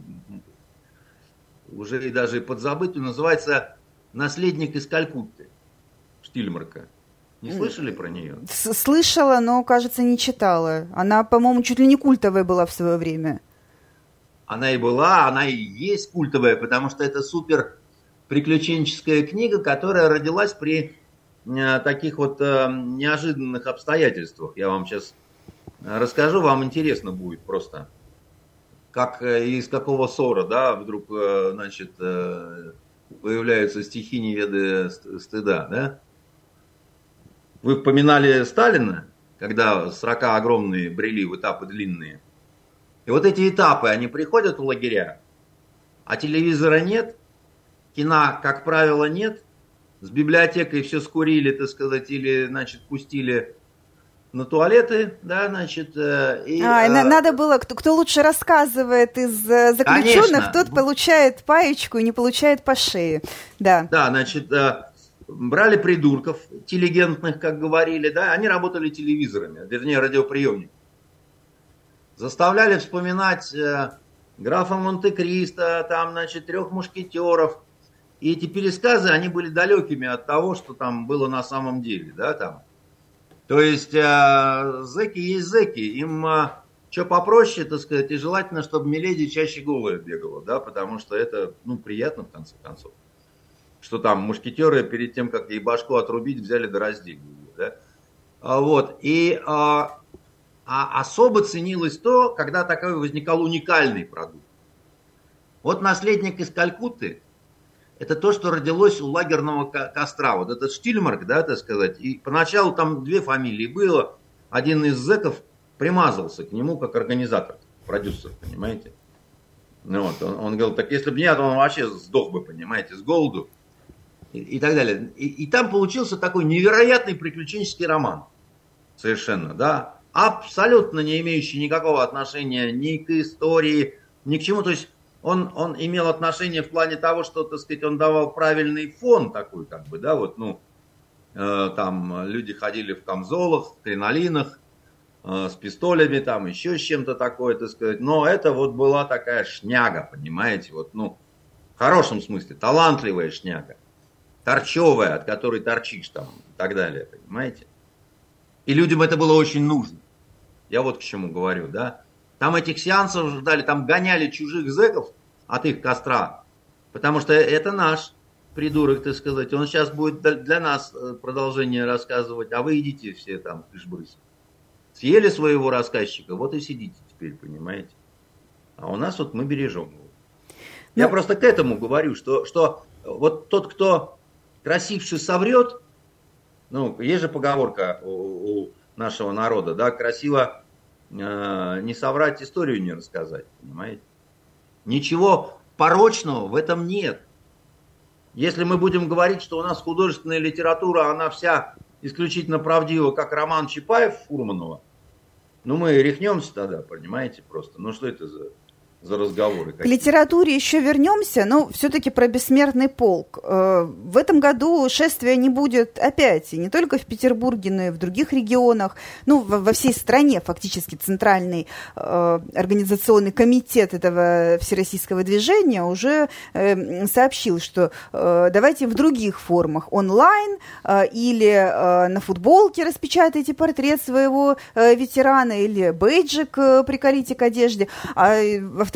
уже и даже подзабытую, называется «Наследник из Калькутты» Штильмарка. Не слышали про нее? Слышала, но, кажется, не читала. Она, по-моему, чуть ли не культовая была в свое время. Она и была, она и есть культовая, потому что это супер приключенческая книга, которая родилась при Э, таких вот э, неожиданных обстоятельствах. Я вам сейчас расскажу, вам интересно будет просто, как э, из какого ссора, да, вдруг, значит, появляются стихи неведы стыда, да. Вы поминали Сталина, когда срока огромные брели в этапы длинные. И вот эти этапы, они приходят в лагеря, а телевизора нет, кино, как правило, нет, с библиотекой все скурили, так сказать, или, значит, пустили на туалеты, да, значит. Э, и, а, а, надо было, кто, кто лучше рассказывает из э, заключенных, конечно. тот получает паечку и не получает по шее, да. Да, значит, брали придурков, интеллигентных, как говорили, да, они работали телевизорами, вернее, радиоприемниками. Заставляли вспоминать графа Монте-Кристо, там, значит, трех мушкетеров, и эти пересказы, они были далекими от того, что там было на самом деле, да, там. То есть э, зэки есть зэки, им э, что попроще, так сказать, и желательно, чтобы Миледи чаще голая бегала, да, потому что это, ну, приятно в конце концов. Что там мушкетеры перед тем, как ей башку отрубить, взяли да раздели да. А, вот, и а, а особо ценилось то, когда такой возникал уникальный продукт. Вот наследник из Калькутты, это то, что родилось у лагерного костра. Вот этот Штильмарк, да, так сказать. И поначалу там две фамилии было. Один из зэков примазался к нему как организатор, продюсер, понимаете. Ну вот, он, он говорил, так если бы нет, он вообще сдох бы, понимаете, с голоду. И, и так далее. И, и там получился такой невероятный приключенческий роман. Совершенно, да. Абсолютно не имеющий никакого отношения ни к истории, ни к чему. То есть он, он имел отношение в плане того, что, так сказать, он давал правильный фон такой, как бы, да, вот, ну, э, там люди ходили в камзолах, в кринолинах, э, с пистолями, там, еще с чем-то такое, так сказать, но это вот была такая шняга, понимаете, вот, ну, в хорошем смысле, талантливая шняга, торчевая, от которой торчишь там, и так далее, понимаете. И людям это было очень нужно. Я вот к чему говорю, да. Там этих сеансов ждали, там гоняли чужих зэков от их костра. Потому что это наш придурок, так сказать. Он сейчас будет для нас э, продолжение рассказывать, а вы идите все там, кыш-брысь. Съели своего рассказчика, вот и сидите теперь, понимаете. А у нас вот мы бережем его. Я ну, просто к этому говорю, что, что вот тот, кто красивше соврет, ну, есть же поговорка у, у нашего народа, да, красиво не соврать, историю не рассказать, понимаете? Ничего порочного в этом нет. Если мы будем говорить, что у нас художественная литература, она вся исключительно правдива, как роман Чапаев Фурманова, ну мы рехнемся тогда, понимаете, просто. Ну что это за за разговоры. К литературе еще вернемся, но все-таки про бессмертный полк. Э, в этом году шествия не будет опять, и не только в Петербурге, но и в других регионах, ну, во всей стране фактически центральный э, организационный комитет этого всероссийского движения уже э, сообщил, что давайте в других формах, онлайн или на футболке распечатайте портрет своего ветерана или бейджик приколите к одежде, а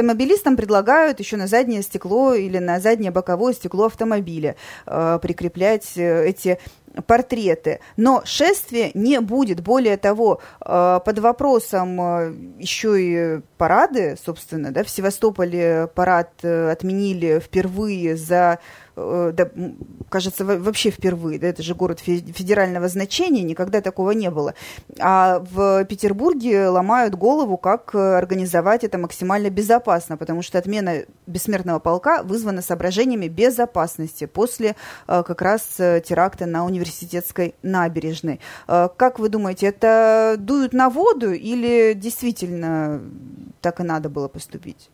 автомобилистам предлагают еще на заднее стекло или на заднее боковое стекло автомобиля э, прикреплять э, эти портреты. Но шествия не будет. Более того, э, под вопросом э, еще и парады, собственно, да, в Севастополе парад отменили впервые за да, кажется, вообще впервые, да, это же город федерального значения, никогда такого не было. А в Петербурге ломают голову, как организовать это максимально безопасно, потому что отмена бессмертного полка вызвана соображениями безопасности после э, как раз э, теракта на университетской набережной. Как вы думаете, это дуют на воду или действительно так и надо было поступить?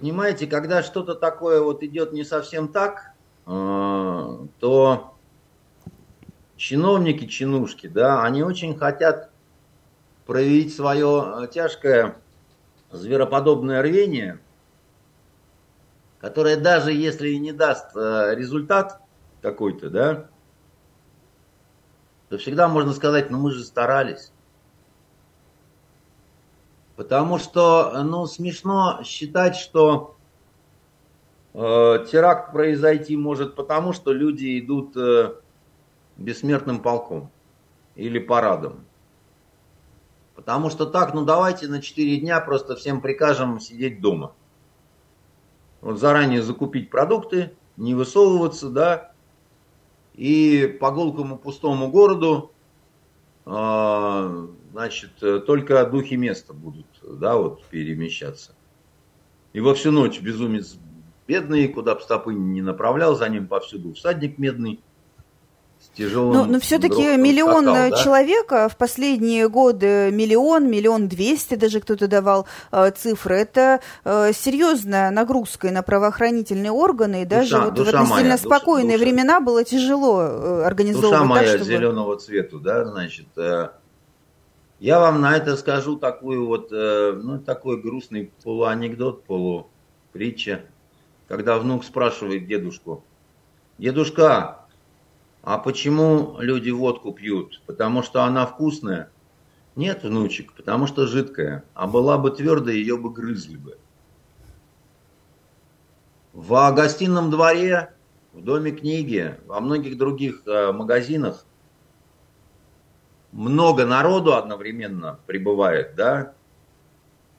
Понимаете, когда что-то такое вот идет не совсем так, э, то чиновники, чинушки, да, они очень хотят проявить свое тяжкое звероподобное рвение, которое даже если и не даст э, результат какой-то, да, то всегда можно сказать, ну мы же старались. Потому что, ну, смешно считать, что э, теракт произойти может потому, что люди идут э, бессмертным полком или парадом. Потому что так, ну давайте на 4 дня просто всем прикажем сидеть дома. Вот заранее закупить продукты, не высовываться, да, и по гулкому пустому городу значит, э, только духи места будут, да, вот перемещаться. И во всю ночь безумец бедный, куда бы стопы не направлял, за ним повсюду всадник медный, тяжелым. Но, но все-таки миллион скакал, да? человека в последние годы миллион, миллион двести даже кто-то давал э, цифры. Это э, серьезная нагрузка на правоохранительные органы. И даже душа, вот душа в относительно моя, спокойные душа, душа. было тяжело э, организовывать. Душа моя так, чтобы... зеленого цвета, да, значит. Э, я вам на это скажу такую вот, э, ну, такой грустный полуанекдот, полупритча, когда внук спрашивает дедушку, дедушка, а почему люди водку пьют? Потому что она вкусная? Нет, внучек, потому что жидкая. А была бы твердая, ее бы грызли бы. В гостином дворе, в доме книги, во многих других э, магазинах много народу одновременно прибывает, да,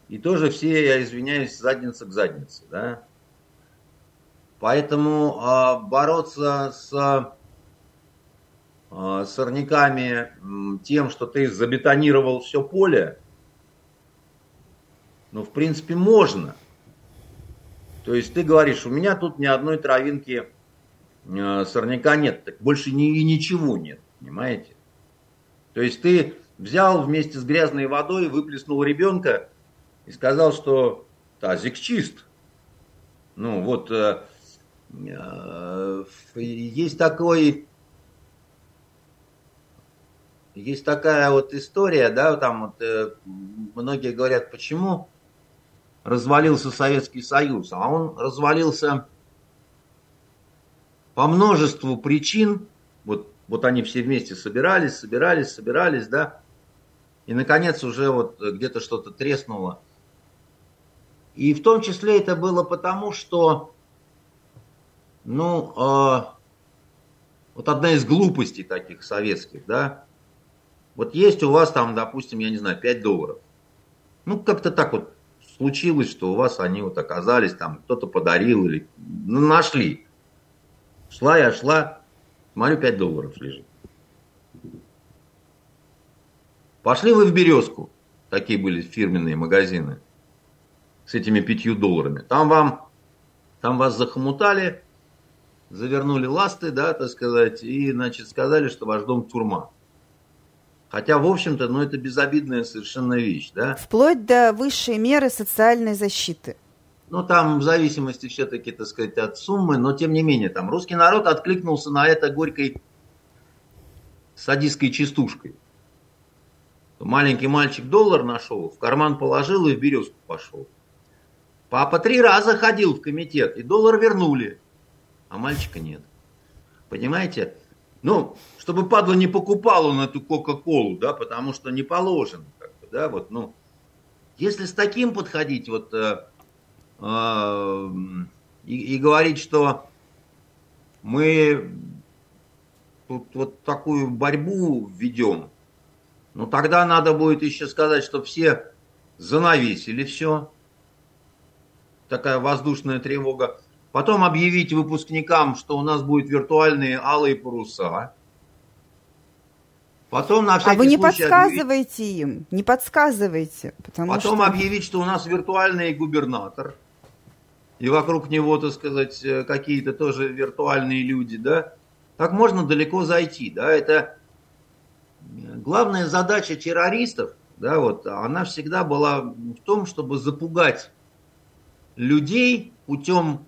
и тоже все, я извиняюсь, задница к заднице, да. Поэтому э, бороться с сорняками э, тем, что ты забетонировал все поле, ну, в принципе, можно. То есть ты говоришь, у меня тут ни одной травинки э, сорняка нет, так больше ни, ничего нет, понимаете? То есть ты взял вместе с грязной водой, выплеснул ребенка и сказал, что тазик чист. Ну вот э, есть такой, есть такая вот история, да, там вот э, многие говорят, почему развалился Советский Союз, а он развалился по множеству причин, вот вот они все вместе собирались, собирались, собирались, да. И, наконец, уже вот где-то что-то треснуло. И в том числе это было потому, что, ну, э, вот одна из глупостей таких советских, да, вот есть у вас там, допустим, я не знаю, 5 долларов. Ну, как-то так вот случилось, что у вас они вот оказались, там кто-то подарил или ну, нашли. Шла я, шла, смотрю, 5 долларов лежит. Пошли вы в Березку. Такие были фирменные магазины с этими пятью долларами. Там вам, там вас захомутали, завернули ласты, да, так сказать, и, значит, сказали, что ваш дом тюрьма. Хотя, в общем-то, ну, это безобидная совершенно вещь, да. Вплоть до высшей меры социальной защиты. Ну, там в зависимости все-таки, так сказать, от суммы, но тем не менее, там русский народ откликнулся на это горькой садистской частушкой. Маленький мальчик доллар нашел, в карман положил и в березку пошел. Папа три раза ходил в комитет, и доллар вернули, а мальчика нет. Понимаете? Ну, чтобы падла не покупал он эту Кока-Колу, да, потому что не положено, как бы, да, вот, ну, если с таким подходить, вот, э, э, и, и говорить, что мы тут вот такую борьбу ведем, ну, тогда надо будет еще сказать, что все занавесили все, такая воздушная тревога. Потом объявить выпускникам, что у нас будут виртуальные алые паруса. Потом на всякий а вы не подсказываете объявить... им, не подсказывайте. Потому Потом что... объявить, что у нас виртуальный губернатор. И вокруг него, так сказать, э, какие-то тоже виртуальные люди, да. Так можно далеко зайти, да. Это главная задача террористов, да, вот, она всегда была в том, чтобы запугать людей путем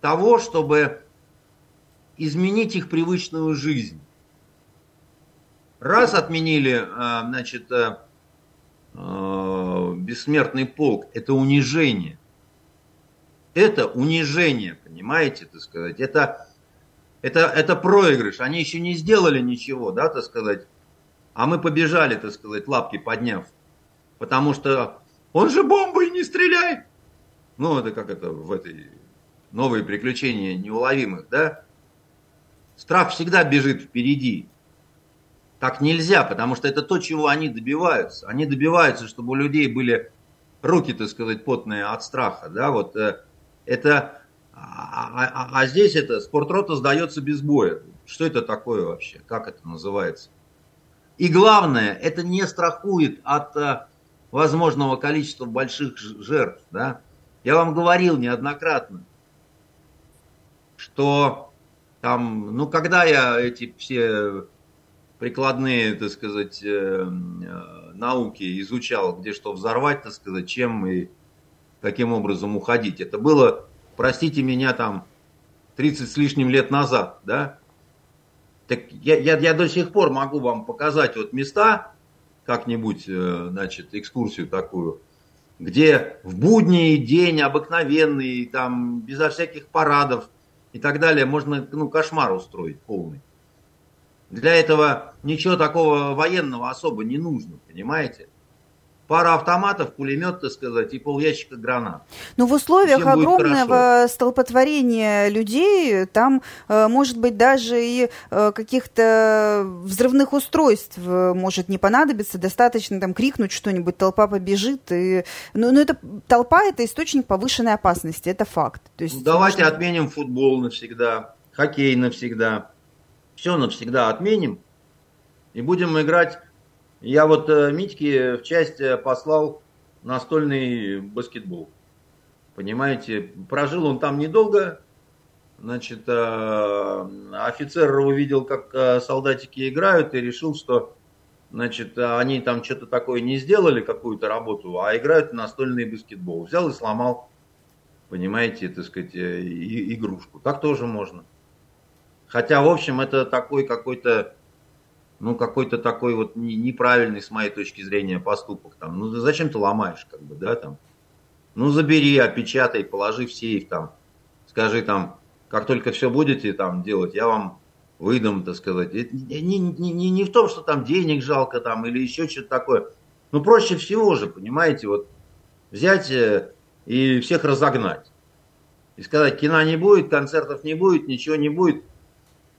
того, чтобы изменить их привычную жизнь. Раз отменили, э, значит, э, э, бессмертный полк, это унижение. Это унижение, понимаете, так сказать. Это, это, это проигрыш. Они еще не сделали ничего, да, так сказать. А мы побежали, так сказать, лапки подняв. Потому что он же бомбой не стреляет. Ну, это как это в этой новые приключения неуловимых, да? Страх всегда бежит впереди. Так нельзя, потому что это то, чего они добиваются. Они добиваются, чтобы у людей были руки, так сказать, потные от страха, да, вот э, это, а, а, а, а здесь это, спортрота сдается без боя. Что это такое вообще? Как это называется? И главное, это не страхует от а, возможного количества больших жертв, да. Я вам говорил неоднократно, что там, ну, когда я эти все прикладные, так сказать, э, э, науки изучал, где что взорвать, так сказать, чем и каким образом уходить. Это было, простите меня, там 30 с лишним лет назад, да? Так я, я, я до сих пор могу вам показать вот места, как-нибудь, э, значит, экскурсию такую, где в будний день обыкновенный, там, безо всяких парадов и так далее, можно ну, кошмар устроить полный. Для этого ничего такого военного особо не нужно, понимаете? пара автоматов, пулемет, так сказать, и пол ящика гранат. Но в условиях огромного столпотворения людей там э, может быть даже и э, каких-то взрывных устройств э, может не понадобиться, достаточно там крикнуть что-нибудь, толпа побежит. И... Но, ну, но ну, это, толпа – это источник повышенной опасности, это факт. То есть, Давайте можно... отменим футбол навсегда, хоккей навсегда, все навсегда отменим и будем играть я вот э, Митьке в часть э, послал настольный баскетбол. Понимаете, прожил он там недолго. Значит, э, офицер увидел, как солдатики играют, и решил, что значит, они там что-то такое не сделали, какую-то работу, а играют в настольный баскетбол. Взял и сломал, понимаете, так сказать, игрушку. Так тоже можно. Хотя, в общем, это такой какой-то ну, какой-то такой вот неправильный, с моей точки зрения, поступок. Там, ну, зачем ты ломаешь, как бы, да, там. Ну, забери, опечатай, положи в сейф, там, скажи, там, как только все будете там делать, я вам выдам, так сказать. Не, не, не, не в том, что там денег жалко там или еще что-то такое. Ну, проще всего же, понимаете, вот взять э, и всех разогнать. И сказать, кино не будет, концертов не будет, ничего не будет.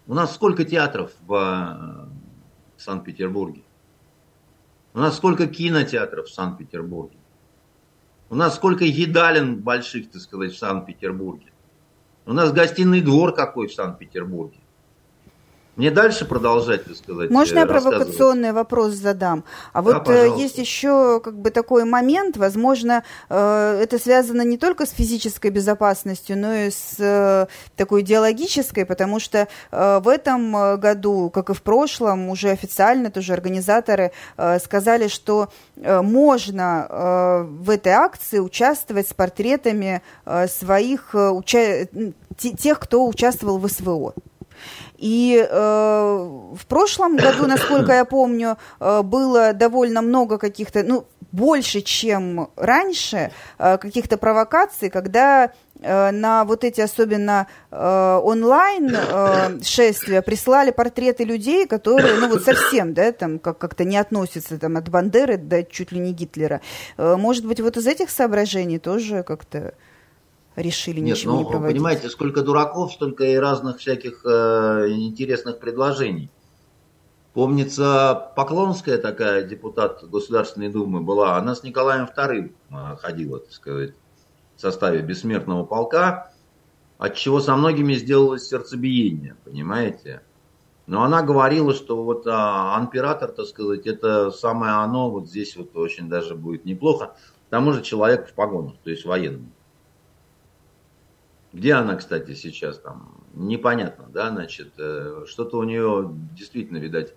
У нас сколько театров в э, Санкт-Петербурге? У нас сколько кинотеатров в Санкт-Петербурге? У нас сколько едалин больших, так сказать, в Санкт-Петербурге? У нас гостиный двор какой в Санкт-Петербурге? Мне дальше продолжать, так сказать, Можно я провокационный вопрос задам? А вот да, э, есть еще как бы такой момент, возможно, э, это связано не только с физической безопасностью, но и с э, такой идеологической, потому что в этом году, как и в прошлом, уже официально тоже организаторы сказали, что можно в этой акции участвовать с портретами своих тех, кто участвовал в СВО. И э, в прошлом году, насколько я помню, э, было довольно много каких-то, ну, больше, чем раньше, э, каких-то провокаций, когда э, на вот эти особенно э, онлайн э, шествия прислали портреты людей, которые, ну вот совсем, да, там как- как-то не относятся там от Бандеры до чуть ли не Гитлера. Э, может быть, вот из этих соображений тоже как-то решили Нет, ничего ну, не проводить. Понимаете, сколько дураков, столько и разных всяких э, интересных предложений. Помнится, Поклонская такая депутат Государственной Думы была, она с Николаем II э, ходила, так сказать, в составе бессмертного полка, от чего со многими сделалось сердцебиение, понимаете? Но она говорила, что вот а, император, так сказать, это самое оно, вот здесь вот очень даже будет неплохо. К тому же человек в погонах, то есть военный. Где она, кстати, сейчас там? Непонятно, да, значит, э, что-то у нее действительно, видать,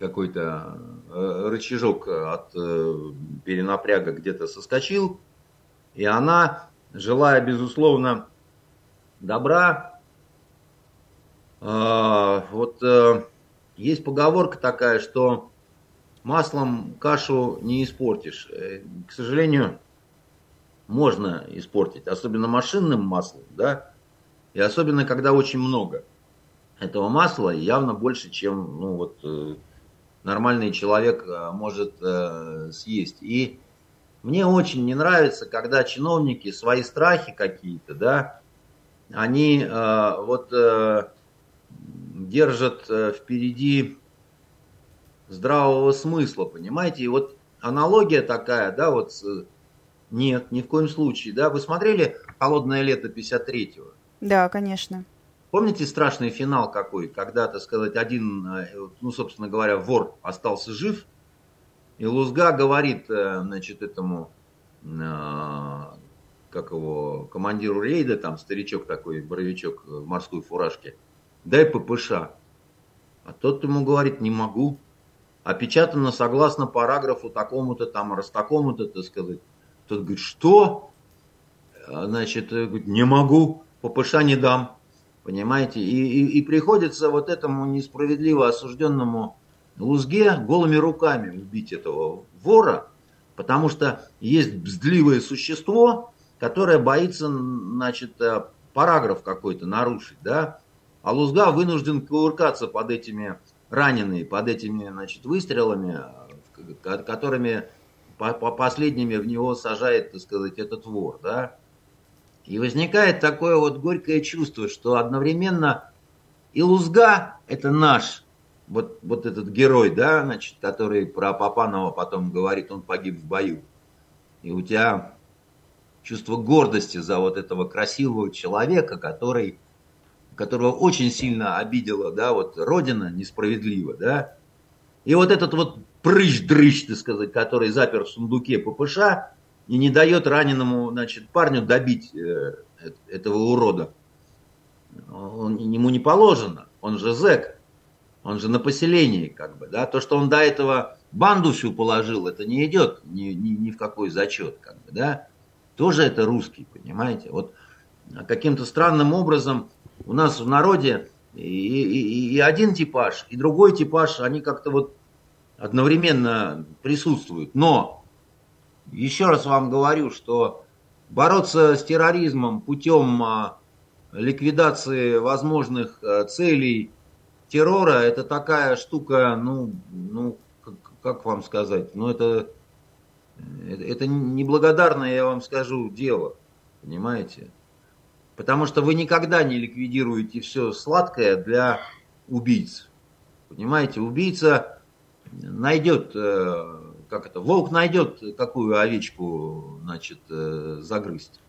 какой-то э, рычажок от э, перенапряга где-то соскочил, и она, желая, безусловно, добра, вот есть поговорка такая, что маслом кашу не испортишь. К сожалению, можно испортить, особенно машинным маслом, да, и особенно когда очень много этого масла, явно больше, чем ну, вот, э, нормальный человек э, может э, съесть. И мне очень не нравится, когда чиновники свои страхи какие-то, да, они э, вот э, держат э, впереди здравого смысла, понимаете? И вот аналогия такая, да, вот с нет, ни в коем случае. Да? Вы смотрели «Холодное лето 53-го»? Да, конечно. Помните страшный финал какой, когда, так сказать, один, э, ну, собственно говоря, вор остался жив, и Лузга говорит, э, значит, этому, э, как его, командиру рейда, там старичок такой, боровичок в морской фуражке, дай ППШ. А тот ему говорит, не могу. Опечатано согласно параграфу такому-то там, раз такому-то, так сказать. Тот говорит, что? А, значит, э, говорит, не могу, ППШ не дам. Понимаете? И, и, и приходится вот этому несправедливо осужденному Лузге голыми руками убить этого вора, потому что есть бздливое существо, которое боится, значит, э, параграф какой-то нарушить, да, а Лузга вынужден кувыркаться под этими ранеными, под этими, значит, выстрелами, э, которыми по, по последними в него сажает, так сказать, этот вор, да. И возникает такое вот горькое чувство, что одновременно и Лузга – это наш, вот, вот этот герой, да, значит, который про Папанова потом говорит, он погиб в бою. И у тебя чувство гордости за вот этого красивого человека, который, которого очень сильно обидела, да, вот Родина несправедливо, да. И вот этот вот прыщ-дрыщ, так сказать, который запер в сундуке ППШ и не дает раненому значит, парню добить э, этого урода. Он, ему не положено, он же зэк, он же на поселении, как бы, да, то, что он до этого банду всю положил, это не идет ни, ни, ни в какой зачет, как бы, да, тоже это русский, понимаете, вот каким-то странным образом у нас в народе и, и, и один типаж, и другой типаж, они как-то вот одновременно присутствуют. Но еще раз вам говорю, что бороться с терроризмом путем а, ликвидации возможных а, целей террора это такая штука, ну, ну как, как вам сказать, ну это, это, это неблагодарное, я вам скажу, дело, понимаете? Потому что вы никогда не ликвидируете все сладкое для убийц. Понимаете, убийца найдет, э, как это, волк найдет какую овечку, значит, э, загрызть.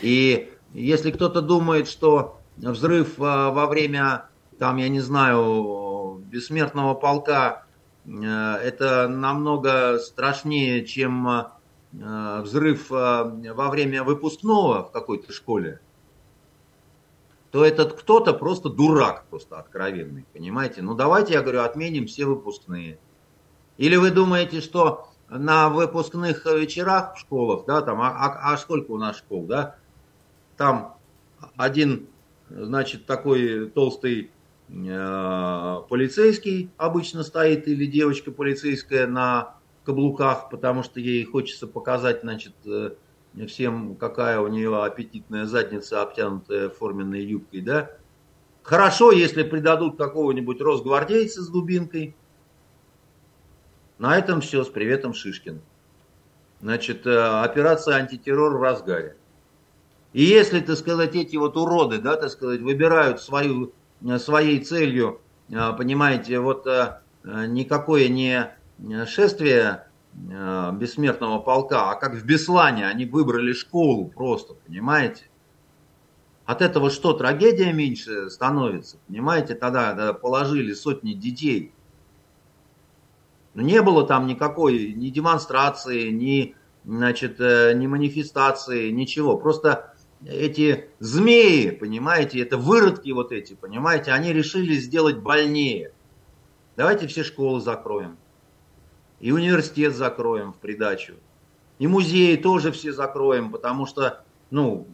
И если кто-то думает, что взрыв э, во время, там, я не знаю, бессмертного полка это намного страшнее, чем взрыв во время выпускного в какой-то школе, то этот кто-то просто дурак, просто откровенный, понимаете? Ну давайте, я говорю, отменим все выпускные. Или вы думаете, что на выпускных вечерах в школах, да, там, а, а, а сколько у нас школ, да, там один, значит, такой толстый э, полицейский обычно стоит, или девочка полицейская на каблуках, потому что ей хочется показать, значит, э, всем, какая у нее аппетитная задница, обтянутая форменной юбкой, да. Хорошо, если придадут какого-нибудь росгвардейца с дубинкой. На этом все, с приветом Шишкин. Значит, э, операция антитеррор в разгаре. И если, так сказать, эти вот уроды, да, так сказать, выбирают свою, э, своей целью, э, понимаете, вот никакое не шествие бессмертного полка, а как в Беслане они выбрали школу просто, понимаете? От этого что, трагедия меньше становится, понимаете? Тогда, положили сотни детей. Но не было там никакой ни демонстрации, ни, значит, э, ни манифестации, ничего. Просто эти змеи, понимаете, это выродки вот эти, понимаете, они решили сделать больнее. Давайте все школы закроем. И университет закроем в придачу. И музеи тоже все закроем, потому что, ну,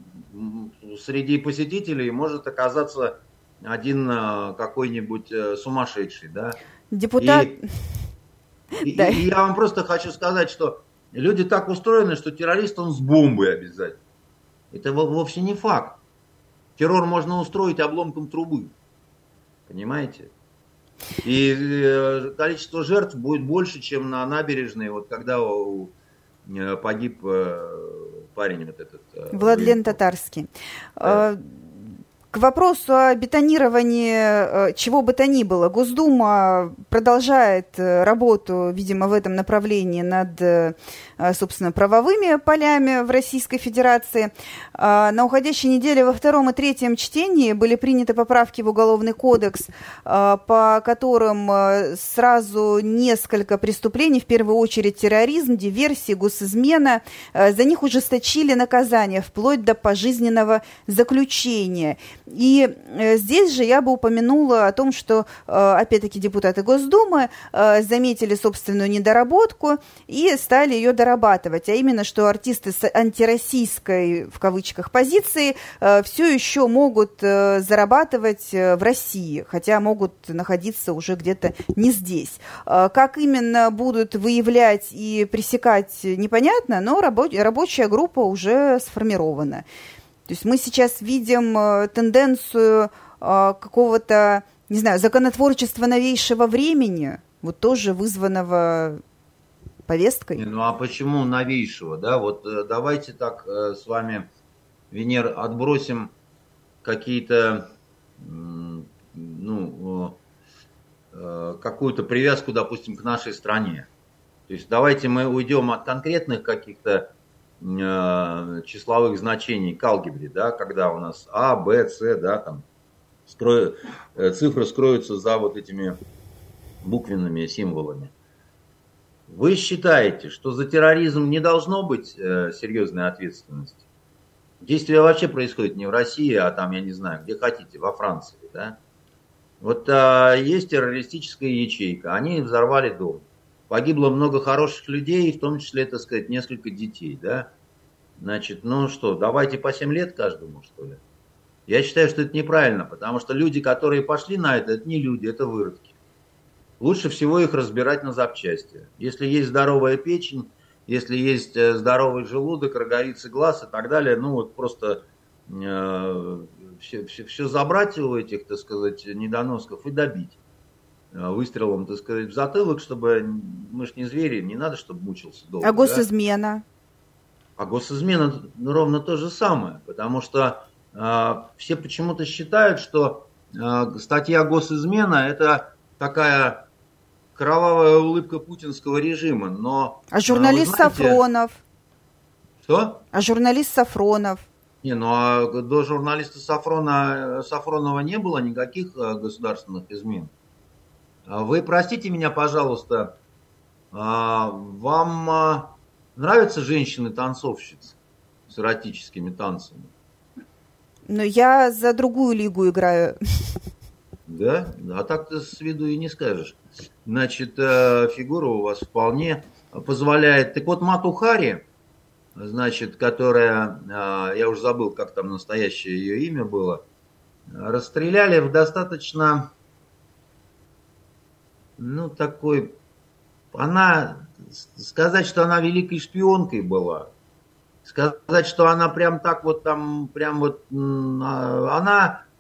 среди посетителей может оказаться один а, какой-нибудь э, сумасшедший, да. Депутат... И, и, и я вам просто хочу сказать, что люди так устроены, что террорист, он с бомбой обязательно. Это вовсе не факт. Террор можно устроить обломком трубы. Понимаете? И э, количество жертв будет больше, чем на набережной, вот когда э, погиб э, парень вот этот. Владлен Татарский. Да. К вопросу о бетонировании чего бы то ни было, Госдума продолжает работу, видимо, в этом направлении над, собственно, правовыми полями в Российской Федерации. А, на уходящей неделе во втором и третьем чтении были приняты поправки в Уголовный кодекс, по которым сразу несколько преступлений, в первую очередь терроризм, диверсия, госизмена, за них ужесточили наказание вплоть до пожизненного заключения. И э, здесь же я бы упомянула о том, что, э, опять-таки, депутаты Госдумы э, заметили собственную недоработку и стали ее дорабатывать, а именно, что артисты с антироссийской, в кавычках, позиции все еще могут зарабатывать в России, хотя могут находиться уже где-то не здесь. Как именно будут выявлять и пресекать, непонятно, но рабочая группа уже сформирована. То есть мы сейчас видим э, тенденцию э, какого-то, не знаю, законотворчества новейшего времени, вот тоже вызванного повесткой. Ну а почему новейшего, да? Вот э, давайте так с вами, Венер, отбросим какие-то, ну, какую-то привязку, допустим, к нашей стране. То есть давайте мы уйдем от конкретных каких-то Э, числовых значений к алгебре, да, когда у нас А, Б, С, да, там скроют, э, цифры скроются за вот этими буквенными символами. Вы считаете, что за терроризм не должно быть э, серьезной ответственности? Действие вообще происходит не в России, а там, я не знаю, где хотите, во Франции, да? Вот а, есть террористическая ячейка, они взорвали дом погибло много хороших людей, в том числе, так сказать, несколько детей, да. Значит, ну что, давайте по 7 лет каждому, что ли? Я считаю, что это неправильно, потому что люди, которые пошли на это, это не люди, это выродки. Лучше всего их разбирать на запчасти. Если есть здоровая печень, если есть э, здоровый желудок, роговицы глаз и так далее, ну вот просто э, все, все, все забрать у этих, так сказать, недоносков и добить выстрелом, так сказать, в затылок, чтобы мы ж не звери, не надо, чтобы мучился долго. А госизмена? Да? А госизмена ровно то же самое, потому что э, все почему-то считают, что э, статья госизмена это такая кровавая улыбка путинского режима, но... А журналист знаете, Сафронов? Что? А журналист Сафронов? Не, ну а до журналиста Сафрона, Сафронова не было никаких э, государственных измен. А вы простите меня, пожалуйста, а, вам а, нравятся женщины-танцовщицы с эротическими танцами? Ну, я за другую лигу играю. Да? А так ты с виду и не скажешь. Значит, э, фигура у вас вполне позволяет. Так вот, Матухари, значит, которая, я уже забыл, как там настоящее ее имя было, расстреляли в достаточно ну, такой... Она... Сказать, что она великой шпионкой была, сказать, что она прям так вот там, прям вот... А, она э,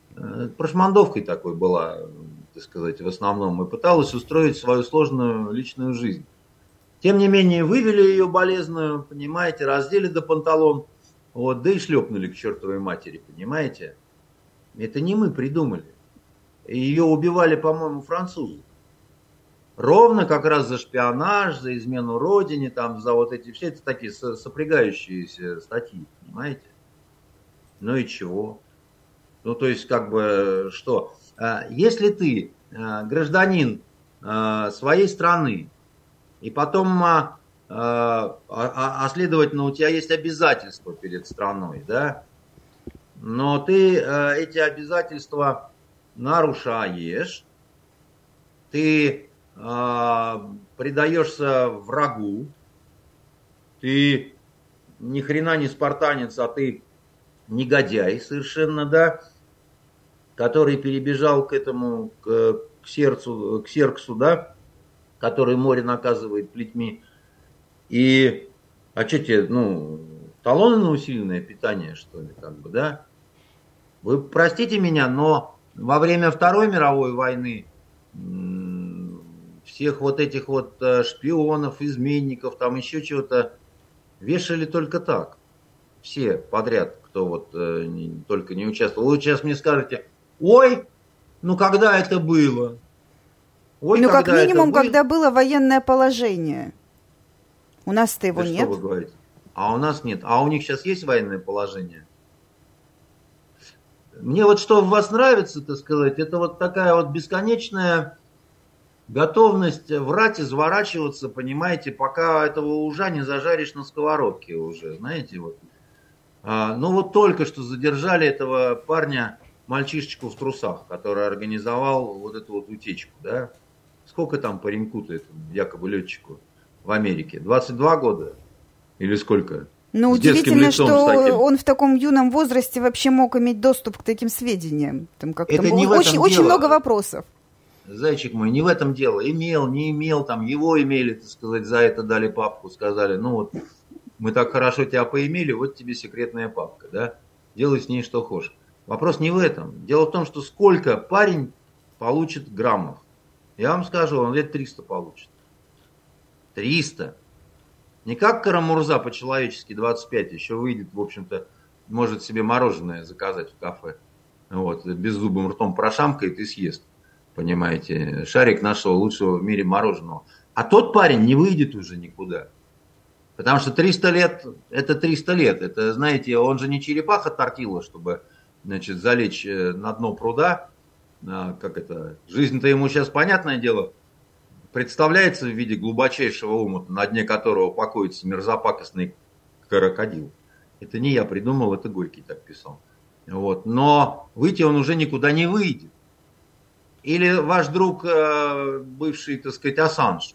прошмандовкой такой была, так сказать, в основном, и пыталась устроить свою сложную личную жизнь. Тем не менее, вывели ее болезную, понимаете, раздели до панталон, вот, да и шлепнули к чертовой матери, понимаете? Это не мы придумали. Ее убивали, по-моему, французы. Ровно как раз за шпионаж, за измену родине, там, за вот эти все это такие сопрягающиеся статьи, понимаете? Ну и чего? Ну, то есть, как бы, что? А, если ты а, гражданин а, своей страны, и потом, а, а, а, следовательно, у тебя есть обязательства перед страной, да, но ты эти обязательства нарушаешь, ты предаешься врагу, ты ни хрена не спартанец, а ты негодяй совершенно, да, который перебежал к этому, к, к сердцу, к сердцу, да, который море наказывает плетьми. И, а что тебе, ну, талоны на усиленное питание, что ли, как бы, да? Вы простите меня, но во время Второй мировой войны всех вот этих вот э, шпионов, изменников, там еще чего-то вешали только так. Все подряд, кто вот э, не, только не участвовал. Вы сейчас мне скажете, ой, ну когда это было? Ой, ну как минимум, было? когда было военное положение. У нас-то его да нет. Что вы говорите? А у нас нет. А у них сейчас есть военное положение? Мне вот что в вас нравится, так сказать, это вот такая вот бесконечная готовность врать, изворачиваться, понимаете, пока этого ужа не зажаришь на сковородке уже, знаете, вот. А, ну вот только что задержали этого парня, мальчишечку в трусах, который организовал вот эту вот утечку, да. Сколько там пареньку-то этому, якобы летчику в Америке? 22 года? Или сколько? Ну, удивительно, что он в таком юном возрасте вообще мог иметь доступ к таким сведениям. Там как-то Это не очень, очень много вопросов зайчик мой, не в этом дело. Имел, не имел, там его имели, так сказать, за это дали папку, сказали, ну вот, мы так хорошо тебя поимели, вот тебе секретная папка, да, делай с ней что хочешь. Вопрос не в этом. Дело в том, что сколько парень получит граммов. Я вам скажу, он лет 300 получит. 300. Не как Карамурза по-человечески 25, еще выйдет, в общем-то, может себе мороженое заказать в кафе. Вот, беззубым ртом прошамкает и съест понимаете, шарик нашего лучшего в мире мороженого. А тот парень не выйдет уже никуда. Потому что 300 лет, это 300 лет. Это, знаете, он же не черепаха тортила, чтобы, значит, залечь э, на дно пруда. А, как это, жизнь-то ему сейчас, понятное дело, представляется в виде глубочайшего умута, на дне которого покоится мерзопакостный крокодил. Это не я придумал, это Горький так писал. Вот. Но выйти он уже никуда не выйдет. Или ваш друг, э, бывший, так сказать, Ассанж,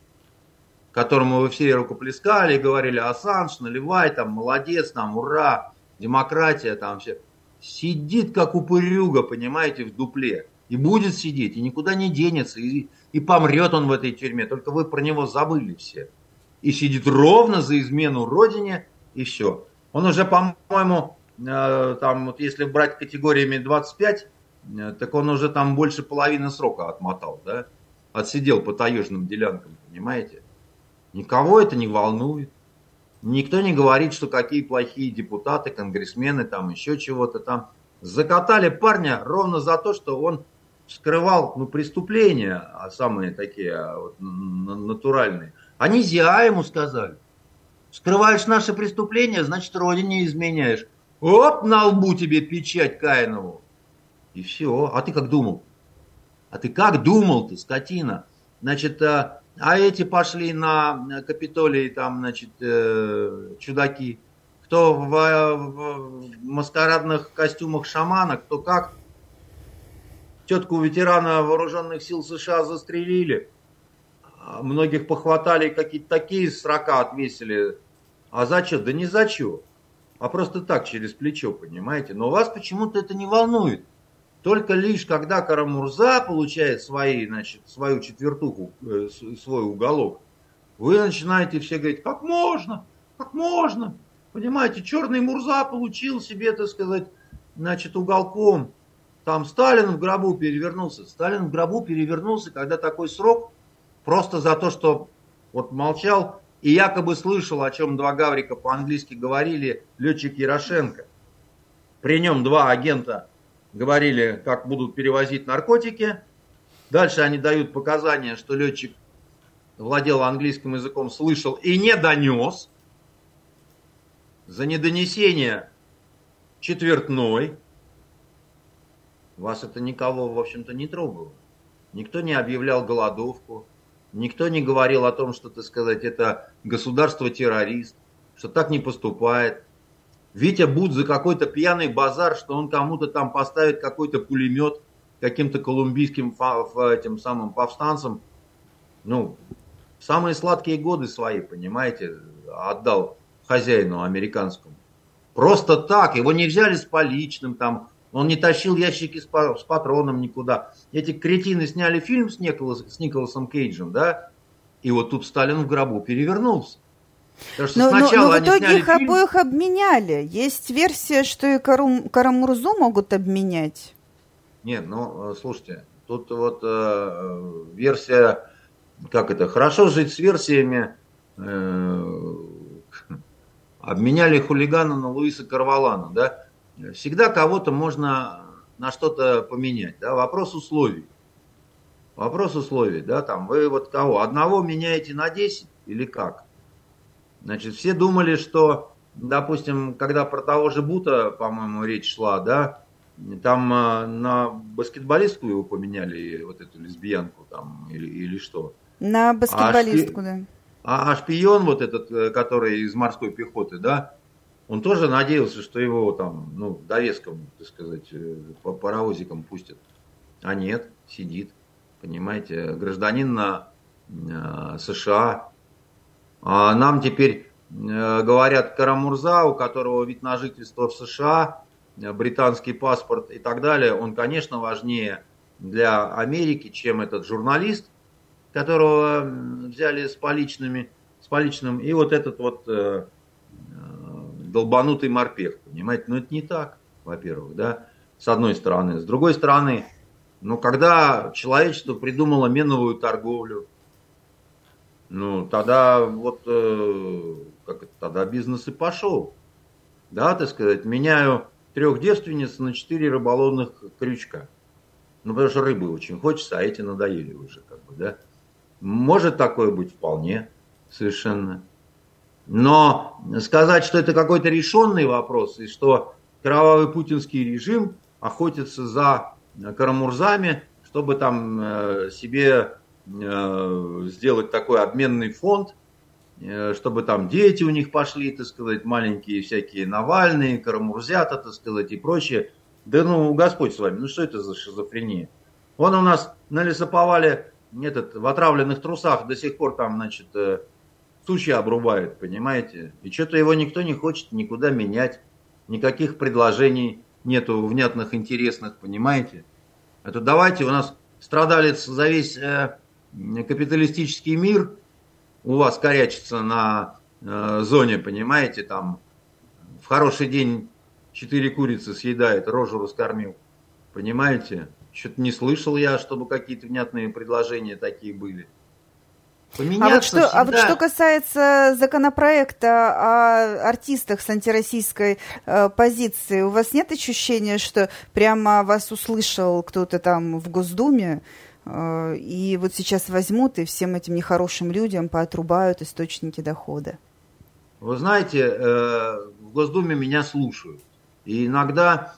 которому вы все рукоплескали говорили, Ассанж, наливай, там, молодец, там, ура, демократия, там, все. Сидит, как упырюга, понимаете, в дупле. И будет сидеть, и никуда не денется, и, и помрет он в этой тюрьме. Только вы про него забыли все. И сидит ровно за измену родине, и все. Он уже, по-моему, э, там, вот если брать категориями 25, э, так он уже там больше половины срока отмотал, да? Отсидел по таежным делянкам, понимаете? Никого это не волнует. Никто не говорит, что какие плохие депутаты, конгрессмены, там еще чего-то там. Закатали парня ровно за то, что он скрывал ну, преступления, а самые такие а, вот, натуральные. Они зя ему сказали. Скрываешь наши преступления, значит, родине изменяешь. Оп, на лбу тебе печать Каинову. И все. А ты как думал? А ты как думал ты, скотина? Значит, а, а эти пошли на Капитолий, там, значит, э, чудаки. Кто в, в маскарадных костюмах шамана, кто как. Тетку ветерана вооруженных сил США застрелили. А многих похватали, какие-то такие срока отвесили. А за что? Да не за что. А просто так, через плечо, понимаете. Но вас почему-то это не волнует. Только лишь когда Карамурза получает свои, значит, свою четвертуху, э, свой уголок, вы начинаете все говорить, как можно, как можно. Понимаете, черный Мурза получил себе, так сказать, значит, уголком. Там Сталин в гробу перевернулся. Сталин в гробу перевернулся, когда такой срок, просто за то, что вот молчал и якобы слышал, о чем два гаврика по-английски говорили, летчик Ярошенко. При нем два агента говорили, как будут перевозить наркотики. Дальше они дают показания, что летчик владел английским языком, слышал и не донес. За недонесение четвертной. Вас это никого, в общем-то, не трогало. Никто не объявлял голодовку. Никто не говорил о том, что, так сказать, это государство-террорист, что так не поступает. Витя Буд за какой-то пьяный базар, что он кому-то там поставит какой-то пулемет каким-то колумбийским этим самым повстанцам. Ну, самые сладкие годы свои, понимаете, отдал хозяину американскому. Просто так, его не взяли с поличным там, он не тащил ящики с, с патроном никуда. Эти кретины сняли фильм с, Николас, с Николасом Кейджем, да, и вот тут Сталин в гробу перевернулся. Но, но, но в итоге их фильм... обоих обменяли. Есть версия, что и Карум, Карамурзу могут обменять. Нет, ну, э, слушайте, тут вот э, версия, как это, хорошо жить с версиями, э, обменяли хулигана на Луиса Карвалана, да, всегда кого-то можно на что-то поменять, да, вопрос условий. Вопрос условий, да, там, вы вот кого, одного меняете на 10 или как? Значит, все думали, что, допустим, когда про того же Бута, по-моему, речь шла, да, там э, на баскетболистку его поменяли, вот эту лесбиянку там, или, или что? На баскетболистку, а шпи... да. А, а шпион вот этот, э, который из морской пехоты, да, он тоже надеялся, что его там, ну, довеском, так сказать, э, по паровозикам пустят. А нет, сидит, понимаете, гражданин на США, а нам теперь э, говорят Карамурза, у которого вид на жительство в США, э, британский паспорт и так далее, он, конечно, важнее для Америки, чем этот журналист, которого взяли с поличными, с поличным, и вот этот вот э, долбанутый морпех, понимаете? Но это не так, во-первых, да, с одной стороны. С другой стороны, ну, когда человечество придумало меновую торговлю, ну, тогда вот, э, как это, тогда бизнес и пошел. Да, так сказать, меняю трех девственниц на четыре рыболовных крючка. Ну, потому что рыбы очень хочется, а эти надоели уже, как бы, да. Может такое быть вполне, совершенно. Но сказать, что это какой-то решенный вопрос, и что кровавый путинский режим охотится за карамурзами, чтобы там э, себе сделать такой обменный фонд, э, чтобы там дети у них пошли, так сказать, маленькие всякие Навальные, Карамурзята, так сказать, и прочее. Да ну, Господь с вами, ну что это за шизофрения? Он у нас на лесоповале этот, в отравленных трусах до сих пор там, значит, э, сучья обрубает, понимаете? И что-то его никто не хочет никуда менять. Никаких предложений нету внятных, интересных, понимаете? Это давайте, у нас страдалец за весь капиталистический мир у вас корячится на э, зоне, понимаете, там в хороший день четыре курицы съедает, рожу раскормил. Понимаете? Что-то не слышал я, чтобы какие-то внятные предложения такие были. а вот, что, а вот что касается законопроекта о артистах с антироссийской э, позицией, у вас нет ощущения, что прямо вас услышал кто-то там в Госдуме, и вот сейчас возьмут и всем этим нехорошим людям поотрубают источники дохода? Вы знаете, э, в Госдуме меня слушают. И иногда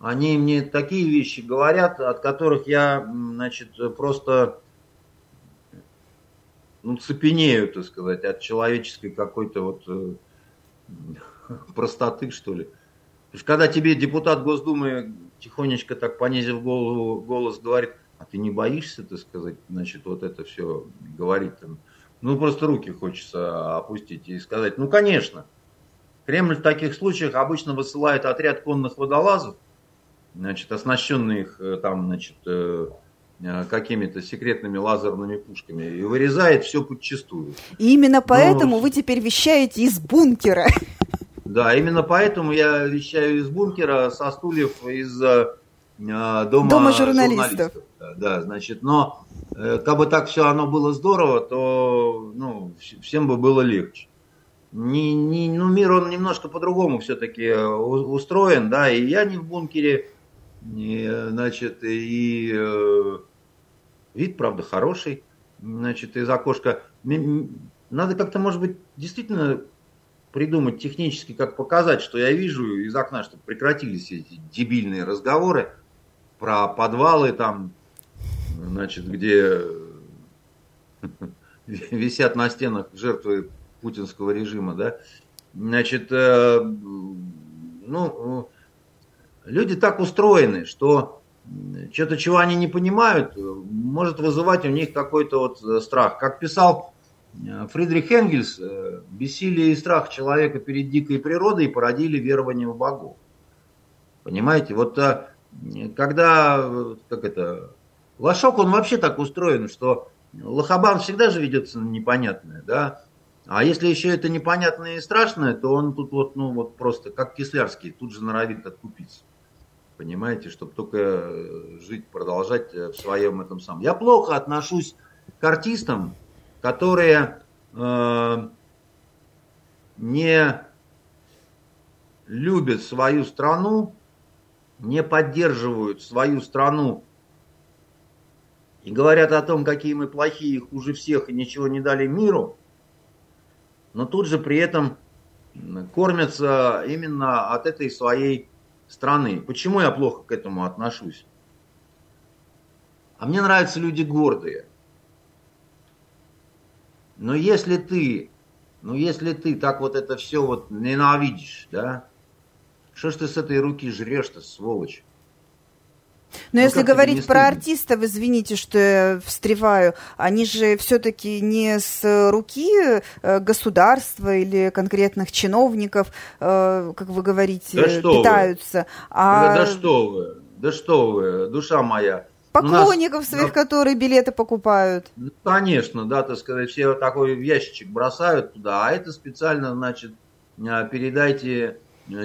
они мне такие вещи говорят, от которых я, значит, просто ну, цепенею, так сказать, от человеческой какой-то вот э, простоты, что ли. То есть, когда тебе депутат Госдумы тихонечко так понизив голову, голос говорит, а ты не боишься, так сказать, значит, вот это все говорить там, ну, просто руки хочется опустить и сказать, ну, конечно, Кремль в таких случаях обычно высылает отряд конных водолазов, значит, оснащенных э, там, значит, э, э, какими-то секретными лазерными пушками и вырезает все подчистую. И именно ну, поэтому Но... вы теперь вещаете из бункера. Да, именно поэтому я вещаю из бункера со стульев из дома, дома журналистов. журналистов. Да, значит, но э, как бы так все оно было здорово, то ну, всем бы было легче не, не, ну, мир он немножко по-другому все-таки э, устроен, да, и я не в бункере, и, значит, и э, вид, правда, хороший, значит, из окошка. Надо как-то, может быть, действительно придумать технически, как показать, что я вижу из окна, чтобы прекратились эти дебильные разговоры про подвалы там, значит, где висят на стенах жертвы путинского режима, да, значит, э, ну, люди так устроены, что что-то, чего они не понимают, может вызывать у них какой-то вот страх. Как писал э, Фридрих Энгельс, э, бессилие и страх человека перед дикой природой породили верование в богов. Понимаете, вот когда, как это, Лошок, он вообще так устроен, что Лохобан всегда же ведется на непонятное, да, а если еще это непонятное и страшное, то он тут вот, ну вот просто как Кислярский, тут же норовит откупиться. Понимаете, чтобы только э, жить, продолжать э, в своем этом самом. Я плохо отношусь к артистам, которые э, не любят свою страну, не поддерживают свою страну и говорят о том, какие мы плохие, хуже всех и ничего не дали миру – но тут же при этом кормятся именно от этой своей страны. Почему я плохо к этому отношусь? А мне нравятся люди гордые. Но если ты, ну если ты так вот это все вот ненавидишь, да, что ж ты с этой руки жрешь-то, сволочь? Но ну, если говорить про артистов, извините, что я встреваю, они же все-таки не с руки э, государства или конкретных чиновников, э, как вы говорите, да питаются. Вы. А... Да, да что вы, да что вы, душа моя. Поклонников нас, своих, да, которые билеты покупают. Ну, конечно, да, так сказать, все такой ящичек бросают туда, а это специально, значит, э, передайте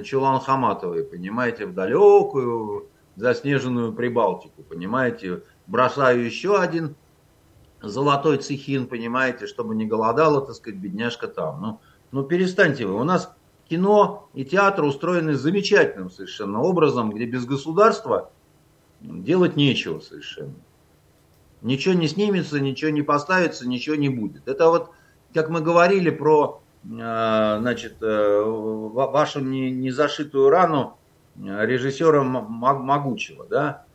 Чулан Хаматовой, понимаете, в далекую заснеженную Прибалтику, понимаете. Бросаю еще один золотой цехин, понимаете, чтобы не голодала, так сказать, бедняжка там. Ну, ну перестаньте вы. У нас кино и театр устроены замечательным совершенно образом, где без государства делать нечего совершенно. Ничего не снимется, ничего не поставится, ничего не будет. Это вот, как мы говорили про э, значит, э, вашу незашитую рану режиссера Могучего, да.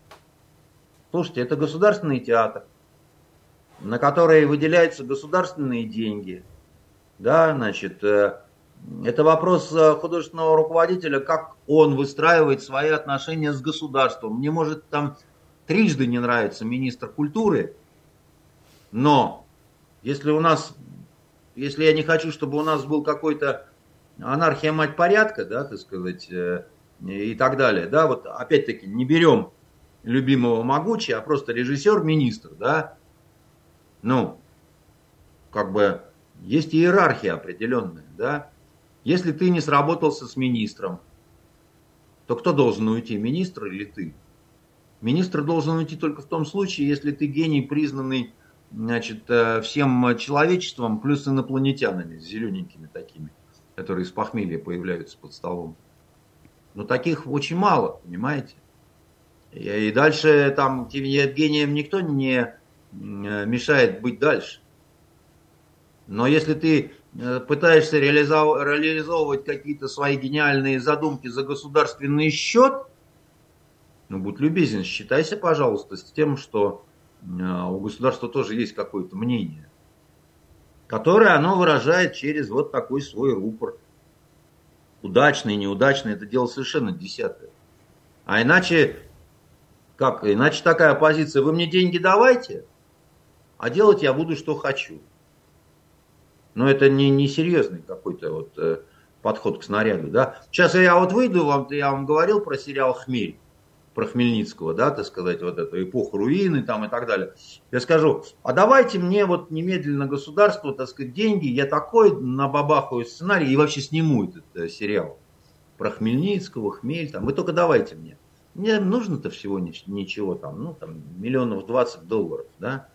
Слушайте, это государственный театр, на который выделяются государственные деньги, да, значит, э, это вопрос э, художественного руководителя, как он выстраивает свои отношения с государством. Мне может там трижды не нравится министр культуры, но если у нас, если я не хочу, чтобы у нас был какой-то анархия мать порядка, да, так сказать, э, и так далее. Да, вот опять-таки не берем любимого Могучи, а просто режиссер-министр, да. Ну, как бы есть иерархия определенная, да. Если ты не сработался с министром, то кто должен уйти, министр или ты? Министр должен уйти только в том случае, если ты гений, признанный значит, э, всем человечеством, плюс инопланетянами, зелененькими такими, которые из похмелья появляются под столом. Но таких очень мало, понимаете? И дальше там Евгением никто не э, мешает быть дальше. Но если ты э, пытаешься реализовывать какие-то свои гениальные задумки за государственный счет, ну будь любезен, считайся, пожалуйста, с тем, что э, у государства тоже есть какое-то мнение, которое оно выражает через вот такой свой рупор. Удачный, неудачный, это дело совершенно десятое. А иначе как? Иначе такая позиция, вы мне деньги давайте, а делать я буду, что хочу. Но это не, не серьезный какой-то вот э, подход к снаряду. Да? Сейчас я вот выйду, вам, я вам говорил про сериал «Хмель», про Хмельницкого, да, так сказать, вот эту эпоху руины там и так далее. Я скажу, а давайте мне вот немедленно государство, так сказать, деньги, я такой на бабахую сценарий и вообще сниму этот э, сериал про Хмельницкого, Хмель, там, вы только давайте мне. Мне нужно-то всего ничего там, ну там миллионов 20 долларов, да.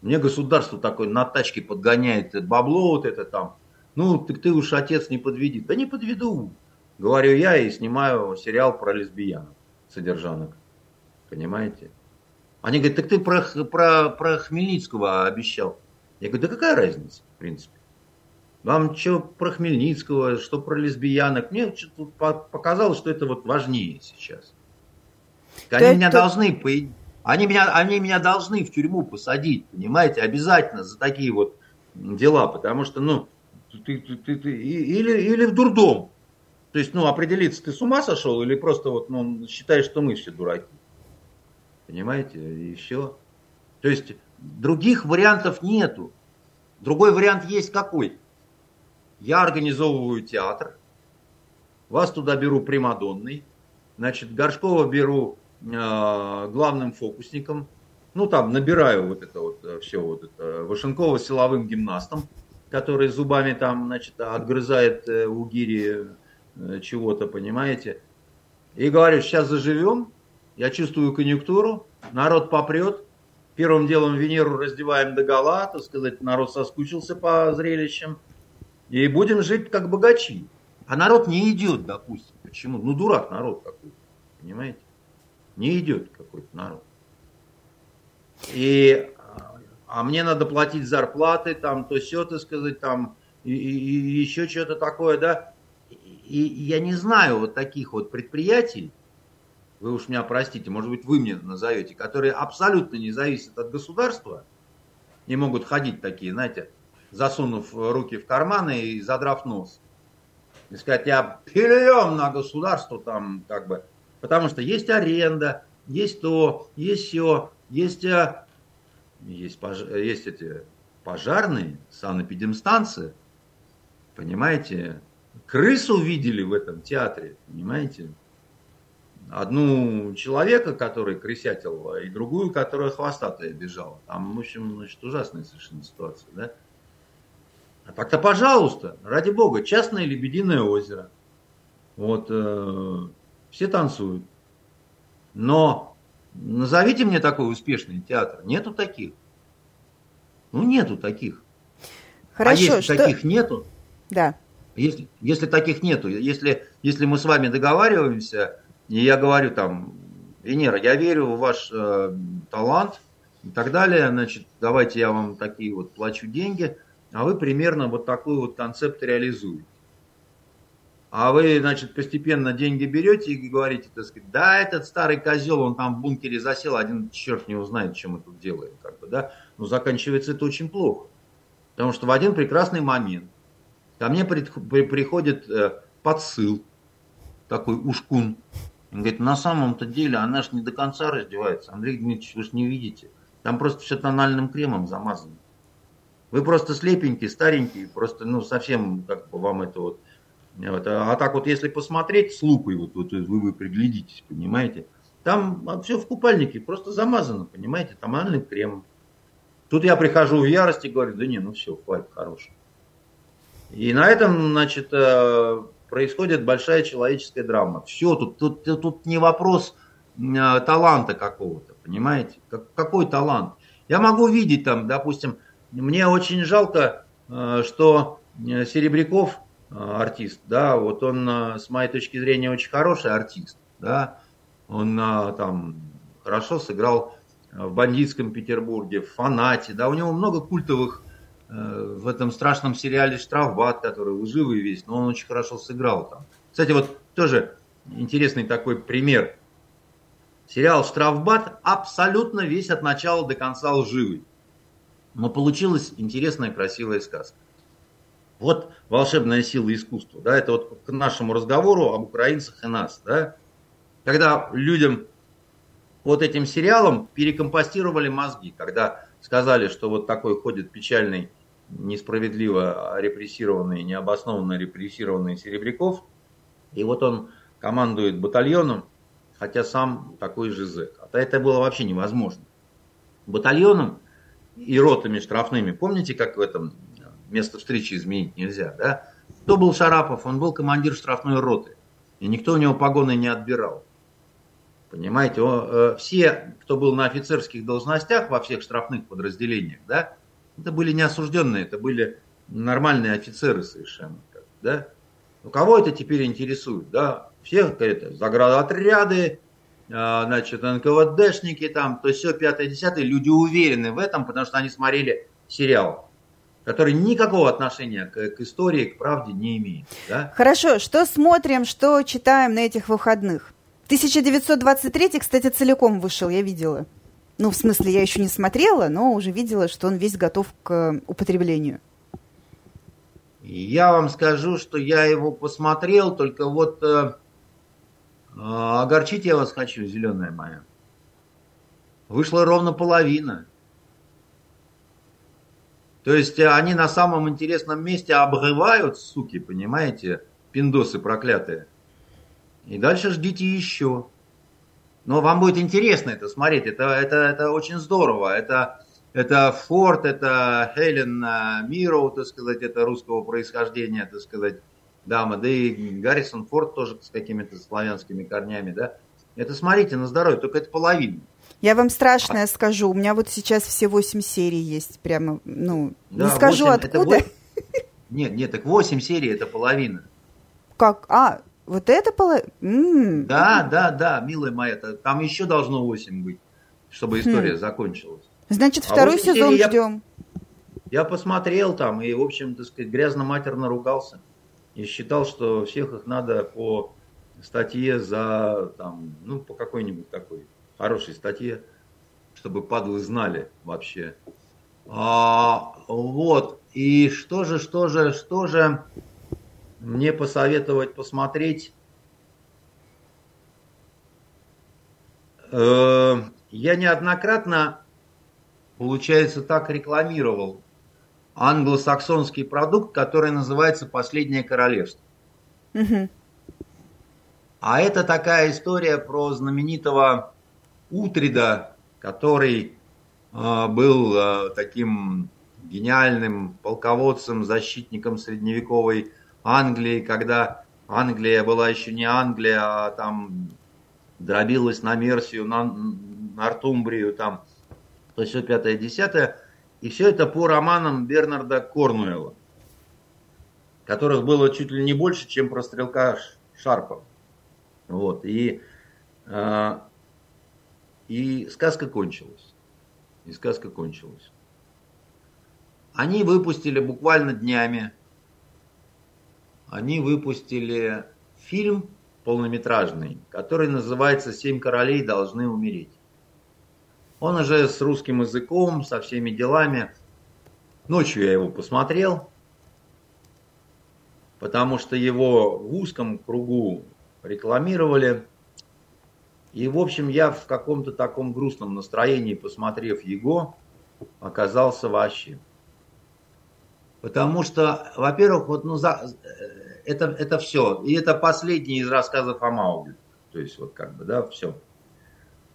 Мне государство такое на тачке подгоняет бабло вот это там. Ну, так ты уж отец не подведи. Да не подведу, говорю я и снимаю сериал про лесбиянок, содержанок. Понимаете? Они говорят, так ты про, про, про Хмельницкого обещал. Я говорю, да какая разница, в принципе. Вам что про Хмельницкого, что про лесбиянок. Мне показалось, что это вот важнее сейчас. Они это... меня должны, они меня, они меня должны в тюрьму посадить, понимаете, обязательно за такие вот дела, потому что, ну, ты, ты, ты, ты, или, или в дурдом. То есть, ну, определиться, ты с ума сошел или просто вот, ну, считаешь, что мы все дураки. Понимаете, и все. То есть, других вариантов нету. Другой вариант есть какой? Я организовываю театр, вас туда беру примадонный, значит, Горшкова беру Э, главным фокусником. Ну, там набираю вот это вот э, все, вот это Вашенкова силовым гимнастом, который зубами там, значит, отгрызает э, у гири чего-то, понимаете. И говорю, сейчас заживем, я чувствую конъюнктуру, народ попрет, первым делом Венеру раздеваем до гола, так сказать, народ соскучился по зрелищам, и будем жить как богачи. А народ не идет, допустим. Почему? Ну, дурак народ какой-то, понимаете? Не идет какой-то народ. И, а мне надо платить зарплаты, там, то все, так сказать, там, и, и, и еще что-то такое, да. И я не знаю вот таких вот предприятий, вы уж меня простите, может быть, вы мне назовете, которые абсолютно не зависят от государства, не могут ходить такие, знаете, засунув руки в карманы и задрав нос. И сказать, я перейдем на государство там, как бы, Потому что есть аренда, есть то, есть все, есть, э, есть, пож... есть эти пожарные, санэпидемстанция. Понимаете? Крысу видели в этом театре, понимаете? Одну человека, который крысятил, и другую, которая хвостатая бежала. Там, в общем, значит, ужасная совершенно ситуация, да? А так-то, пожалуйста, ради бога, частное лебединое озеро. Вот, э, все танцуют. Но назовите мне такой успешный театр. Нету таких. Ну, нету таких. Хорошо, а если что... таких нету, да. Если, если таких нету, если, если мы с вами договариваемся, и я говорю там, Венера, я верю в ваш э, талант и так далее, значит, давайте я вам такие вот плачу деньги, а вы примерно вот такой вот концепт реализуете. А вы, значит, постепенно деньги берете и говорите, так сказать, да, этот старый козел, он там в бункере засел, один черт не узнает, чем мы тут делаем, как бы, да. Но заканчивается это очень плохо. Потому что в один прекрасный момент ко мне приходит э, подсыл, такой ушкун. Он говорит, на самом-то деле она же не до конца раздевается. Андрей Дмитриевич, вы же не видите. Там просто все тональным кремом замазано. Вы просто слепенький, старенький, просто, ну, совсем, как бы вам это вот вот. А, а так вот, если посмотреть с лупой, вот, вот вы, вы приглядитесь, понимаете, там все в купальнике, просто замазано, понимаете, томальным кремом. Тут я прихожу в ярости и говорю, да не, ну все, хватит, хорош. И на этом, значит, э, происходит большая человеческая драма. Все, тут, тут, тут не вопрос э, таланта какого-то, понимаете? Как, какой талант? Я могу видеть там, допустим, мне очень жалко, э, что Серебряков артист, да, вот он с моей точки зрения очень хороший артист, да, он там хорошо сыграл в бандитском Петербурге, в фанате, да, у него много культовых в этом страшном сериале «Штрафбат», который лживый весь, но он очень хорошо сыграл там. Кстати, вот тоже интересный такой пример. Сериал «Штрафбат» абсолютно весь от начала до конца лживый. Но получилась интересная, красивая сказка. Вот волшебная сила искусства. Да, это вот к нашему разговору об украинцах и нас. Да, когда людям вот этим сериалом перекомпостировали мозги, когда сказали, что вот такой ходит печальный, несправедливо репрессированный, необоснованно репрессированный Серебряков, и вот он командует батальоном, хотя сам такой же зэк. А это было вообще невозможно. Батальоном и ротами штрафными. Помните, как в этом место встречи изменить нельзя, да? Кто был Шарапов? Он был командир штрафной роты. И никто у него погоны не отбирал. Понимаете, он, э, все, кто был на офицерских должностях во всех штрафных подразделениях, да, это были не осужденные, это были нормальные офицеры совершенно. Да? У кого это теперь интересует? Да? Всех это заградотряды, а, значит, НКВДшники там, то все пятое, десятое, люди уверены в этом, потому что они смотрели сериал который никакого отношения к, к истории, к правде не имеет. Да? Хорошо, что смотрим, что читаем на этих выходных? 1923, кстати, целиком вышел, я видела. Ну, в смысле, я еще не смотрела, но уже видела, что он весь готов к употреблению. Я вам скажу, что я его посмотрел, только вот э, а, огорчить я вас хочу, зеленая моя. Вышла ровно половина. То есть э, они на самом интересном месте обрывают, суки, понимаете, пиндосы проклятые. И дальше ждите еще. Но вам будет интересно это смотреть, это, это, это очень здорово. Это, это Форд, это Хелен э, Мироу, так сказать, это русского происхождения, так сказать дама, да и Гаррисон Форд тоже с какими-то славянскими корнями, да. Это смотрите на здоровье, только это половина. Я вам страшное скажу, у меня вот сейчас все восемь серий есть, прямо, ну, да, не скажу 8, откуда. 8... Нет, нет, так восемь серий это половина. Как? А, вот это половина? Да, да, да, милая моя, там еще должно восемь быть, чтобы история хм. закончилась. Значит, а второй а сезон ждем. Я, я посмотрел там и, в общем, так сказать, грязно-матерно ругался и считал, что всех их надо по статье за, там, ну, по какой-нибудь такой хорошей статье, чтобы падлы знали вообще. А, вот, и что же, что же, что же мне посоветовать посмотреть? Э, я неоднократно, получается, так рекламировал англосаксонский продукт, который называется «Последнее королевство». Угу. А это такая история про знаменитого Утрида, который э, был э, таким гениальным полководцем, защитником средневековой Англии, когда Англия была еще не Англия, а там дробилась на Мерсию, на Нортумбрию, там, то все пятое, десятое. И все это по романам Бернарда Корнуэлла, которых было чуть ли не больше, чем про стрелка Шарпа. Вот. И, э, и сказка кончилась. И сказка кончилась. Они выпустили буквально днями, они выпустили фильм полнометражный, который называется «Семь королей должны умереть». Он уже с русским языком, со всеми делами. Ночью я его посмотрел, потому что его в узком кругу рекламировали. И, в общем, я в каком-то таком грустном настроении, посмотрев его, оказался вообще. Потому что, во-первых, вот, ну, за, это, это все. И это последний из рассказов о Маугли. То есть, вот как бы, да, все.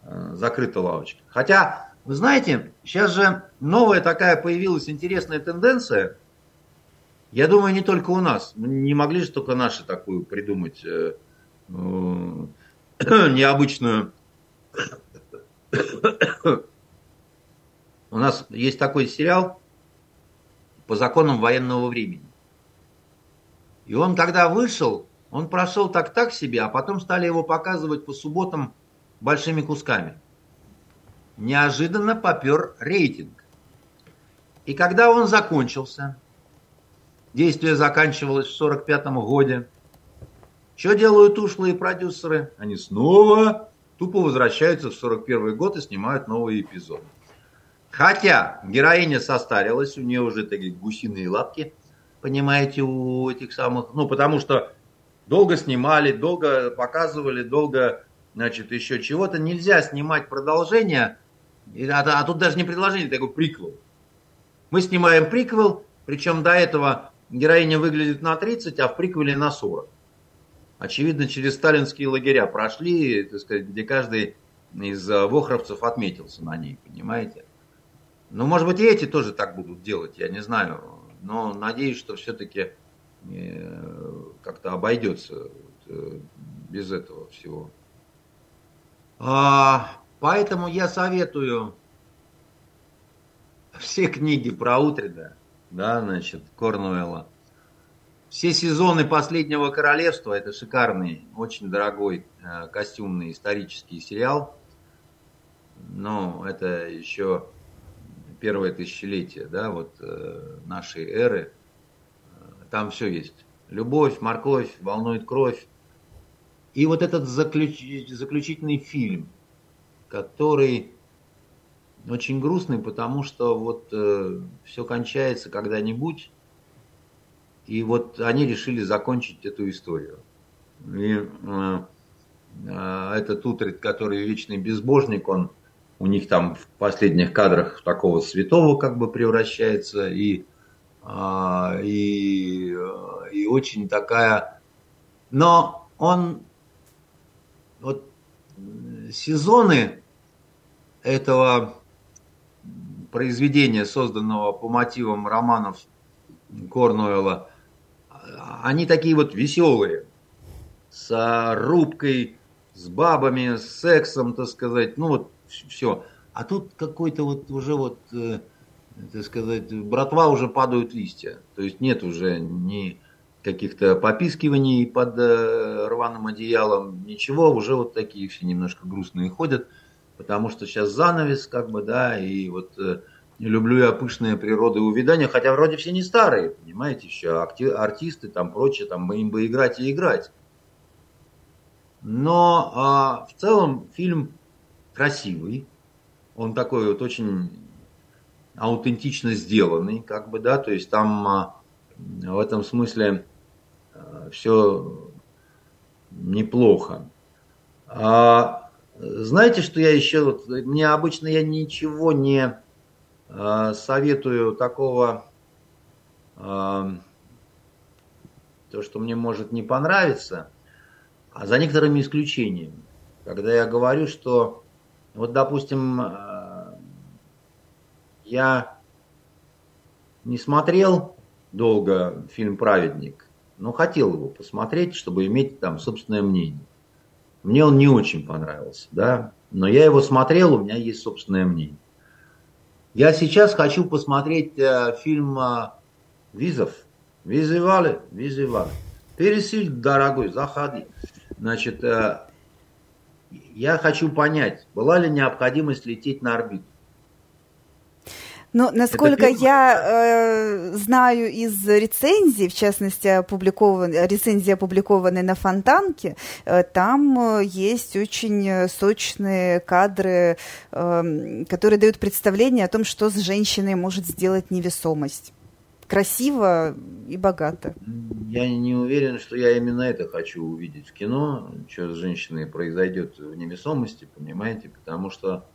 Э, закрыта лавочка. Хотя, вы знаете, сейчас же новая такая появилась интересная тенденция. Я думаю, не только у нас. Не могли же только наши такую придумать э, э, необычную. У нас есть такой сериал по законам военного времени. И он, когда вышел, он прошел так-так себе, а потом стали его показывать по субботам большими кусками. Неожиданно попер рейтинг. И когда он закончился, действие заканчивалось в 45 году, что делают ушлые продюсеры? Они снова тупо возвращаются в 41 год и снимают новые эпизоды. Хотя героиня состарилась, у нее уже такие гусиные лапки, понимаете, у этих самых, ну, потому что долго снимали, долго показывали, долго, значит, еще чего-то. Нельзя снимать продолжение, а, а тут даже не предложение, такой приквел. Мы снимаем приквел, причем до этого героиня выглядит на 30, а в приквеле на 40. Очевидно, через сталинские лагеря прошли, так сказать, где каждый из э, вохровцев отметился на ней, понимаете? Ну, может быть, и эти тоже так будут делать, я не знаю. Но надеюсь, что все-таки э, как-то обойдется э, без этого всего. А, поэтому я советую все книги про Утрида, да, значит, Корнуэлла. Все сезоны «Последнего королевства» – это шикарный, очень дорогой э, костюмный исторический сериал. Но это еще первое тысячелетие, да, вот э, нашей эры, э, там все есть. Любовь, морковь, волнует кровь. И вот этот заключ... заключительный фильм, который очень грустный, потому что вот э, все кончается когда-нибудь, и вот они решили закончить эту историю. И э, э, этот Утрит, который вечный безбожник, он у них там в последних кадрах такого святого как бы превращается и, а, и, и очень такая... Но он... Вот сезоны этого произведения, созданного по мотивам романов Корнуэлла, они такие вот веселые, с рубкой, с бабами, с сексом, так сказать, ну вот все. А тут какой-то вот уже вот, э, так сказать, братва уже падают листья. То есть нет уже ни каких-то попискиваний под э, рваным одеялом, ничего, уже вот такие все немножко грустные ходят, потому что сейчас занавес, как бы, да, и вот э, люблю я пышные природы увядания, хотя вроде все не старые, понимаете, еще артисты там прочее, там им бы играть и играть. Но а, в целом фильм красивый, он такой вот очень аутентично сделанный, как бы, да, то есть там а, в этом смысле а, все неплохо. А, знаете, что я еще, вот, мне обычно я ничего не а, советую такого, а, то, что мне может не понравиться, а за некоторыми исключениями. Когда я говорю, что вот, допустим, э, я не смотрел долго фильм «Праведник», но хотел его посмотреть, чтобы иметь там собственное мнение. Мне он не очень понравился, да, но я его смотрел, у меня есть собственное мнение. Я сейчас хочу посмотреть э, фильм э, «Визов». Визывали, визывали. Пересыль, дорогой, заходи. Значит, э, я хочу понять, была ли необходимость лететь на орбиту? Ну, насколько я э, знаю из рецензий, в частности, опубликованной, рецензии, опубликованной на Фонтанке, э, там э, есть очень сочные кадры, э, которые дают представление о том, что с женщиной может сделать невесомость красиво и богато. Я не уверен, что я именно это хочу увидеть в кино, что с женщиной произойдет в невесомости, понимаете, потому что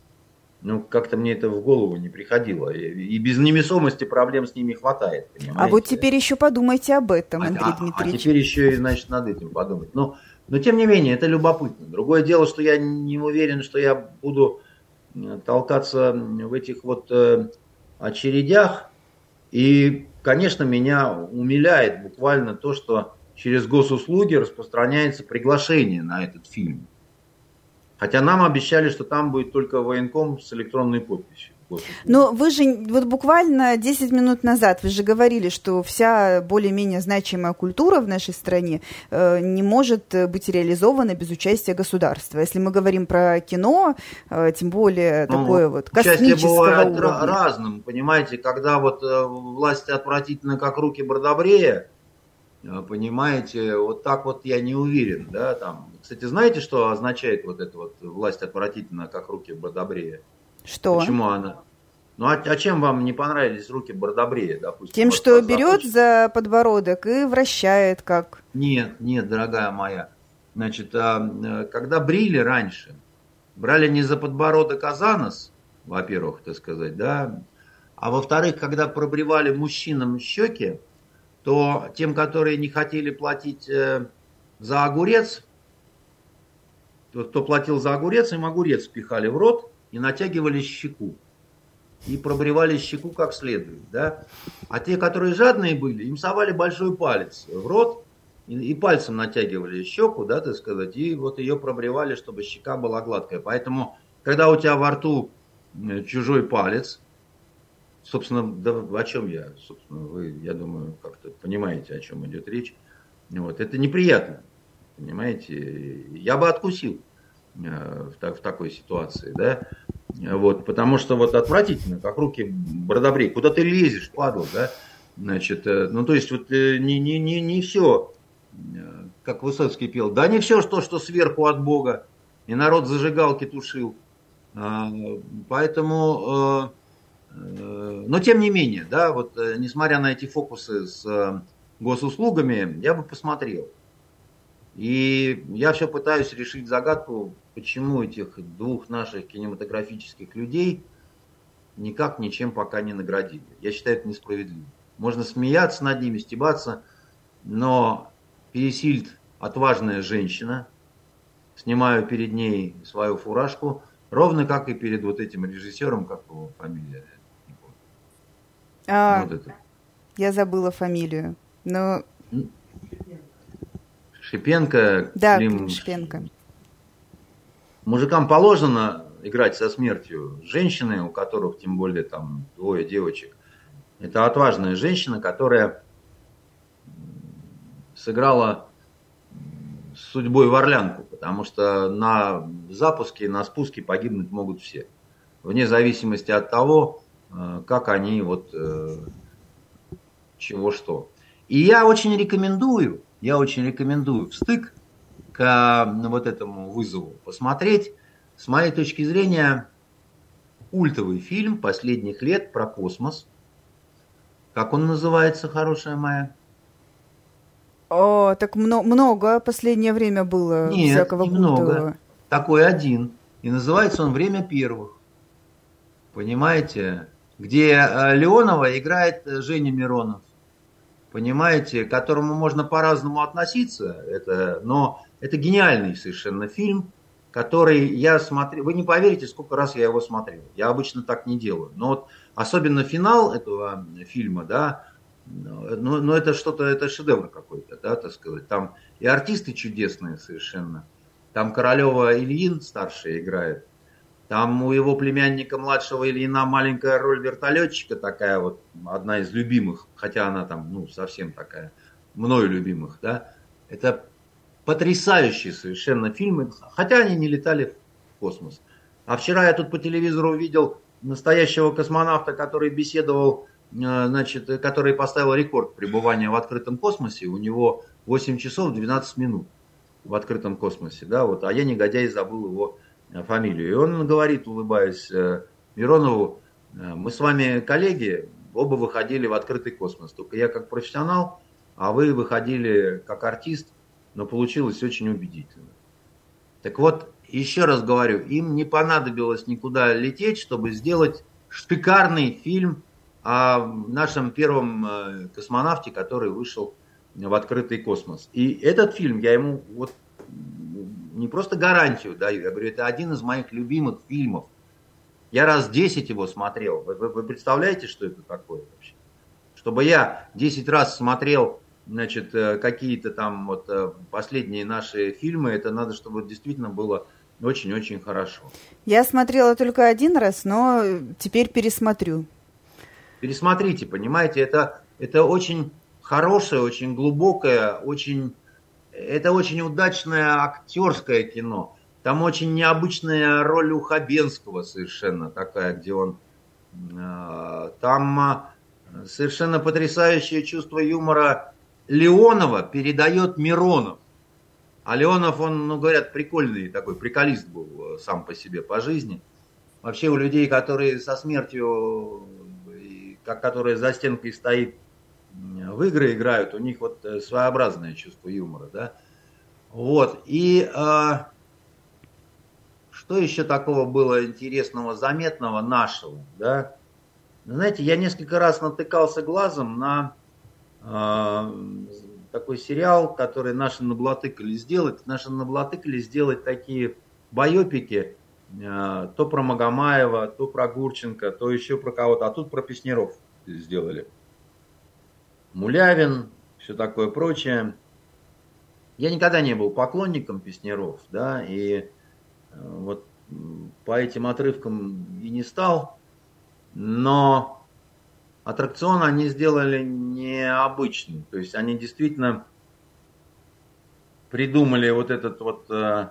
ну, как-то мне это в голову не приходило. И без невесомости проблем с ними хватает, понимаете? А вот теперь еще подумайте об этом, а, Андрей а, Дмитриевич. А теперь еще и, значит, над этим подумать. Но, но, тем не менее, это любопытно. Другое дело, что я не уверен, что я буду толкаться в этих вот э, очередях, и конечно, меня умиляет буквально то, что через госуслуги распространяется приглашение на этот фильм. Хотя нам обещали, что там будет только военком с электронной подписью. Но вы же вот буквально 10 минут назад вы же говорили, что вся более-менее значимая культура в нашей стране э, не может быть реализована без участия государства. Если мы говорим про кино, э, тем более ну, такое вот космического бывает уровня. разным, понимаете, когда вот э, власти отвратительно, как руки Бродобрея, э, понимаете, вот так вот я не уверен, да, там. Кстати, знаете, что означает вот эта вот власть отвратительно, как руки Бродобрея? Что? Почему она? Ну а, а чем вам не понравились руки Бардабрея, допустим? Тем, что берет за подбородок и вращает как? Нет, нет, дорогая моя. Значит, а, когда брили раньше, брали не за подбородок, а за нос, во-первых, так сказать, да, а во-вторых, когда пробривали мужчинам щеки, то тем, которые не хотели платить э, за огурец, кто платил за огурец, им огурец пихали в рот, и натягивали щеку. И пробривали щеку как следует. Да? А те, которые жадные были, им совали большой палец в рот и, и пальцем натягивали щеку, да, так сказать, и вот ее пробривали, чтобы щека была гладкая. Поэтому, когда у тебя во рту э, чужой палец, собственно, да, о чем я, собственно, вы, я думаю, как-то понимаете, о чем идет речь. Вот, это неприятно, понимаете. Я бы откусил. Э, в, в такой ситуации, да, вот, потому что вот отвратительно, как руки бродобрей, куда ты лезешь, падал, да, значит, э, ну, то есть вот э, не, не, не, не все, как Высоцкий пел, да не все, что, что сверху от Бога, и народ зажигалки тушил, а, поэтому, но тем не менее, да, вот несмотря на эти фокусы с госуслугами, я бы посмотрел. И я все пытаюсь решить загадку, почему этих двух наших кинематографических людей никак ничем пока не наградили. Я считаю это несправедливо. Можно смеяться над ними, стебаться, но Пересильд отважная женщина, снимаю перед ней свою фуражку, ровно как и перед вот этим режиссером, как его фамилия. А, вот это. Я забыла фамилию, но... Шипенко. Да, Клим Шипенко. Мужикам положено играть со смертью. Женщины, у которых тем более там двое девочек, это отважная женщина, которая сыграла с судьбой в Орлянку, потому что на запуске, на спуске погибнуть могут все. Вне зависимости от того, э, как они вот э, чего что. И я очень рекомендую я очень рекомендую в стык к вот этому вызову посмотреть. С моей точки зрения, ультовый фильм последних лет про космос. Как он называется, хорошая моя? О, так много, много последнее время было Нет, всякого немного. Такой один. И называется он «Время первых». Понимаете? Где э, Леонова играет э, Женя Миронов понимаете, к которому можно по-разному относиться, это, но это гениальный совершенно фильм, который я смотрел, вы не поверите, сколько раз я его смотрел. Я обычно так не делаю. Но вот особенно финал этого фильма, да, ну, ну это что-то, это шедевр какой-то, да, так сказать. Там и артисты чудесные совершенно. Там Королева Ильин старший играет. Там у его племянника младшего Ильина маленькая роль вертолетчика такая вот, одна из любимых, хотя она там, ну, совсем такая, мною любимых, да. Это потрясающие совершенно фильмы, хотя они не летали в космос. А вчера я тут по телевизору увидел настоящего космонавта, который беседовал, э, значит, который поставил рекорд пребывания в открытом космосе. У него 8 часов 12 минут в открытом космосе, да, вот, а я негодяй забыл его фамилию. И он говорит, улыбаясь э, Миронову, «Э, мы с вами коллеги, оба выходили в открытый космос. Только я как профессионал, а вы выходили как артист, но получилось очень убедительно. Так вот, еще раз говорю, им не понадобилось никуда лететь, чтобы сделать шикарный фильм о нашем первом э, космонавте, который вышел в открытый космос. И этот фильм я ему вот не просто гарантию даю, я говорю, это один из моих любимых фильмов. Я раз 10 его смотрел. Вы, вы, вы представляете, что это такое вообще? Чтобы я 10 раз смотрел значит, э, какие-то там вот э, последние наши фильмы, это надо, чтобы действительно было очень-очень хорошо. Я смотрела только один раз, но теперь пересмотрю. Пересмотрите, понимаете, это, это очень хорошее, очень глубокое, очень, это очень удачное актерское кино. Там очень необычная роль у Хабенского совершенно такая, где он... Э, там совершенно потрясающее чувство юмора Леонова передает Миронов. А Леонов, он, ну, говорят, прикольный такой, приколист был э, сам по себе по жизни. Вообще у людей, которые со смертью, которые за стенкой стоит, в игры играют, у них вот э, своеобразное чувство юмора, да. Вот, и а, что еще такого было интересного, заметного нашего, да? Знаете, я несколько раз натыкался глазом на а, такой сериал, который наши наблатыкали сделать. Наши наблатыкали сделать такие байопики, а, то про Магомаева, то про Гурченко, то еще про кого-то, а тут про Песнеров сделали. Мулявин, все такое прочее. Я никогда не был поклонником Песнеров, да, и э, вот по этим отрывкам и не стал, но аттракцион они сделали необычный. То есть они действительно придумали вот этот вот э,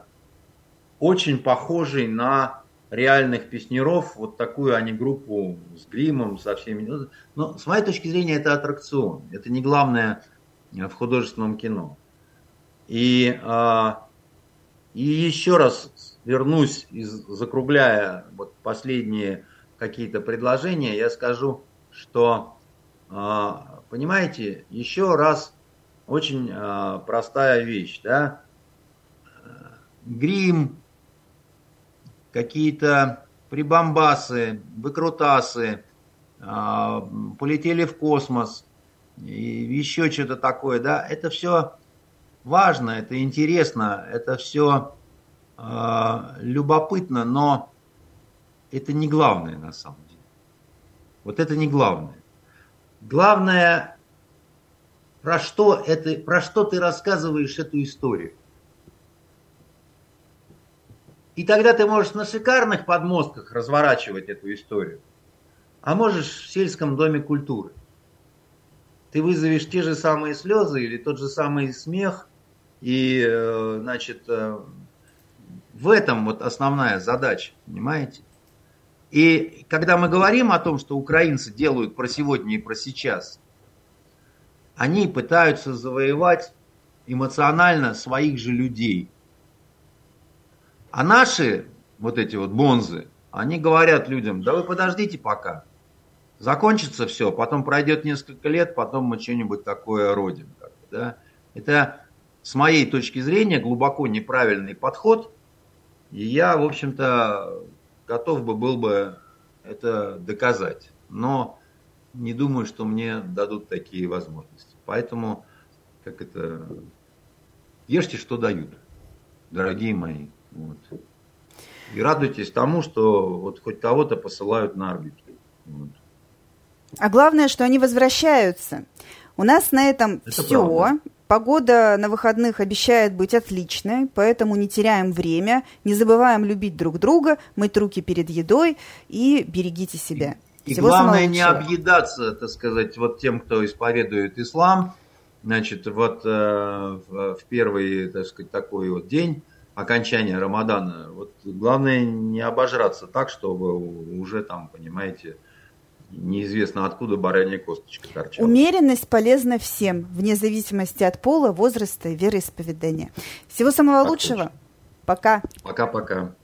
очень похожий на реальных песнеров, вот такую они группу с гримом, со всеми. Ну, но с моей точки зрения это аттракцион, это не главное в художественном кино. И, э, и еще раз вернусь, из, закругляя вот последние какие-то предложения, я скажу, что, а, понимаете, еще раз очень а, простая вещь, да, грим, какие-то прибамбасы, выкрутасы, а, полетели в космос, и еще что-то такое, да, это все важно, это интересно, это все любопытно, но это не главное на самом деле. Вот это не главное. Главное, про что, это, про что ты рассказываешь эту историю. И тогда ты можешь на шикарных подмостках разворачивать эту историю. А можешь в сельском доме культуры. Ты вызовешь те же самые слезы или тот же самый смех. И, э, значит, э, в этом вот основная задача, понимаете? И когда мы говорим о том, что украинцы делают про сегодня и про сейчас, они пытаются завоевать эмоционально своих же людей. А наши, вот эти вот бонзы, они говорят людям, да вы подождите пока. Закончится все, потом пройдет несколько лет, потом мы что-нибудь такое родим. Да? Это с моей точки зрения глубоко неправильный подход. И я, в общем-то, готов бы был бы это доказать. Но не думаю, что мне дадут такие возможности. Поэтому, как это, ешьте, что дают, дорогие мои. Вот. И радуйтесь тому, что вот хоть кого-то посылают на орбиту. Вот. А главное, что они возвращаются. У нас на этом Это все. Правда. Погода на выходных обещает быть отличной, поэтому не теряем время, не забываем любить друг друга, мыть руки перед едой и берегите себя. И Всего главное не объедаться, так сказать, вот тем, кто исповедует ислам, значит, вот э, в первый, так сказать, такой вот день окончания Рамадана, вот главное не обожраться так, чтобы уже там, понимаете, неизвестно откуда баранья косточка торчала. Умеренность полезна всем, вне зависимости от пола, возраста и вероисповедания. Всего самого так лучшего. Точно. Пока. Пока-пока.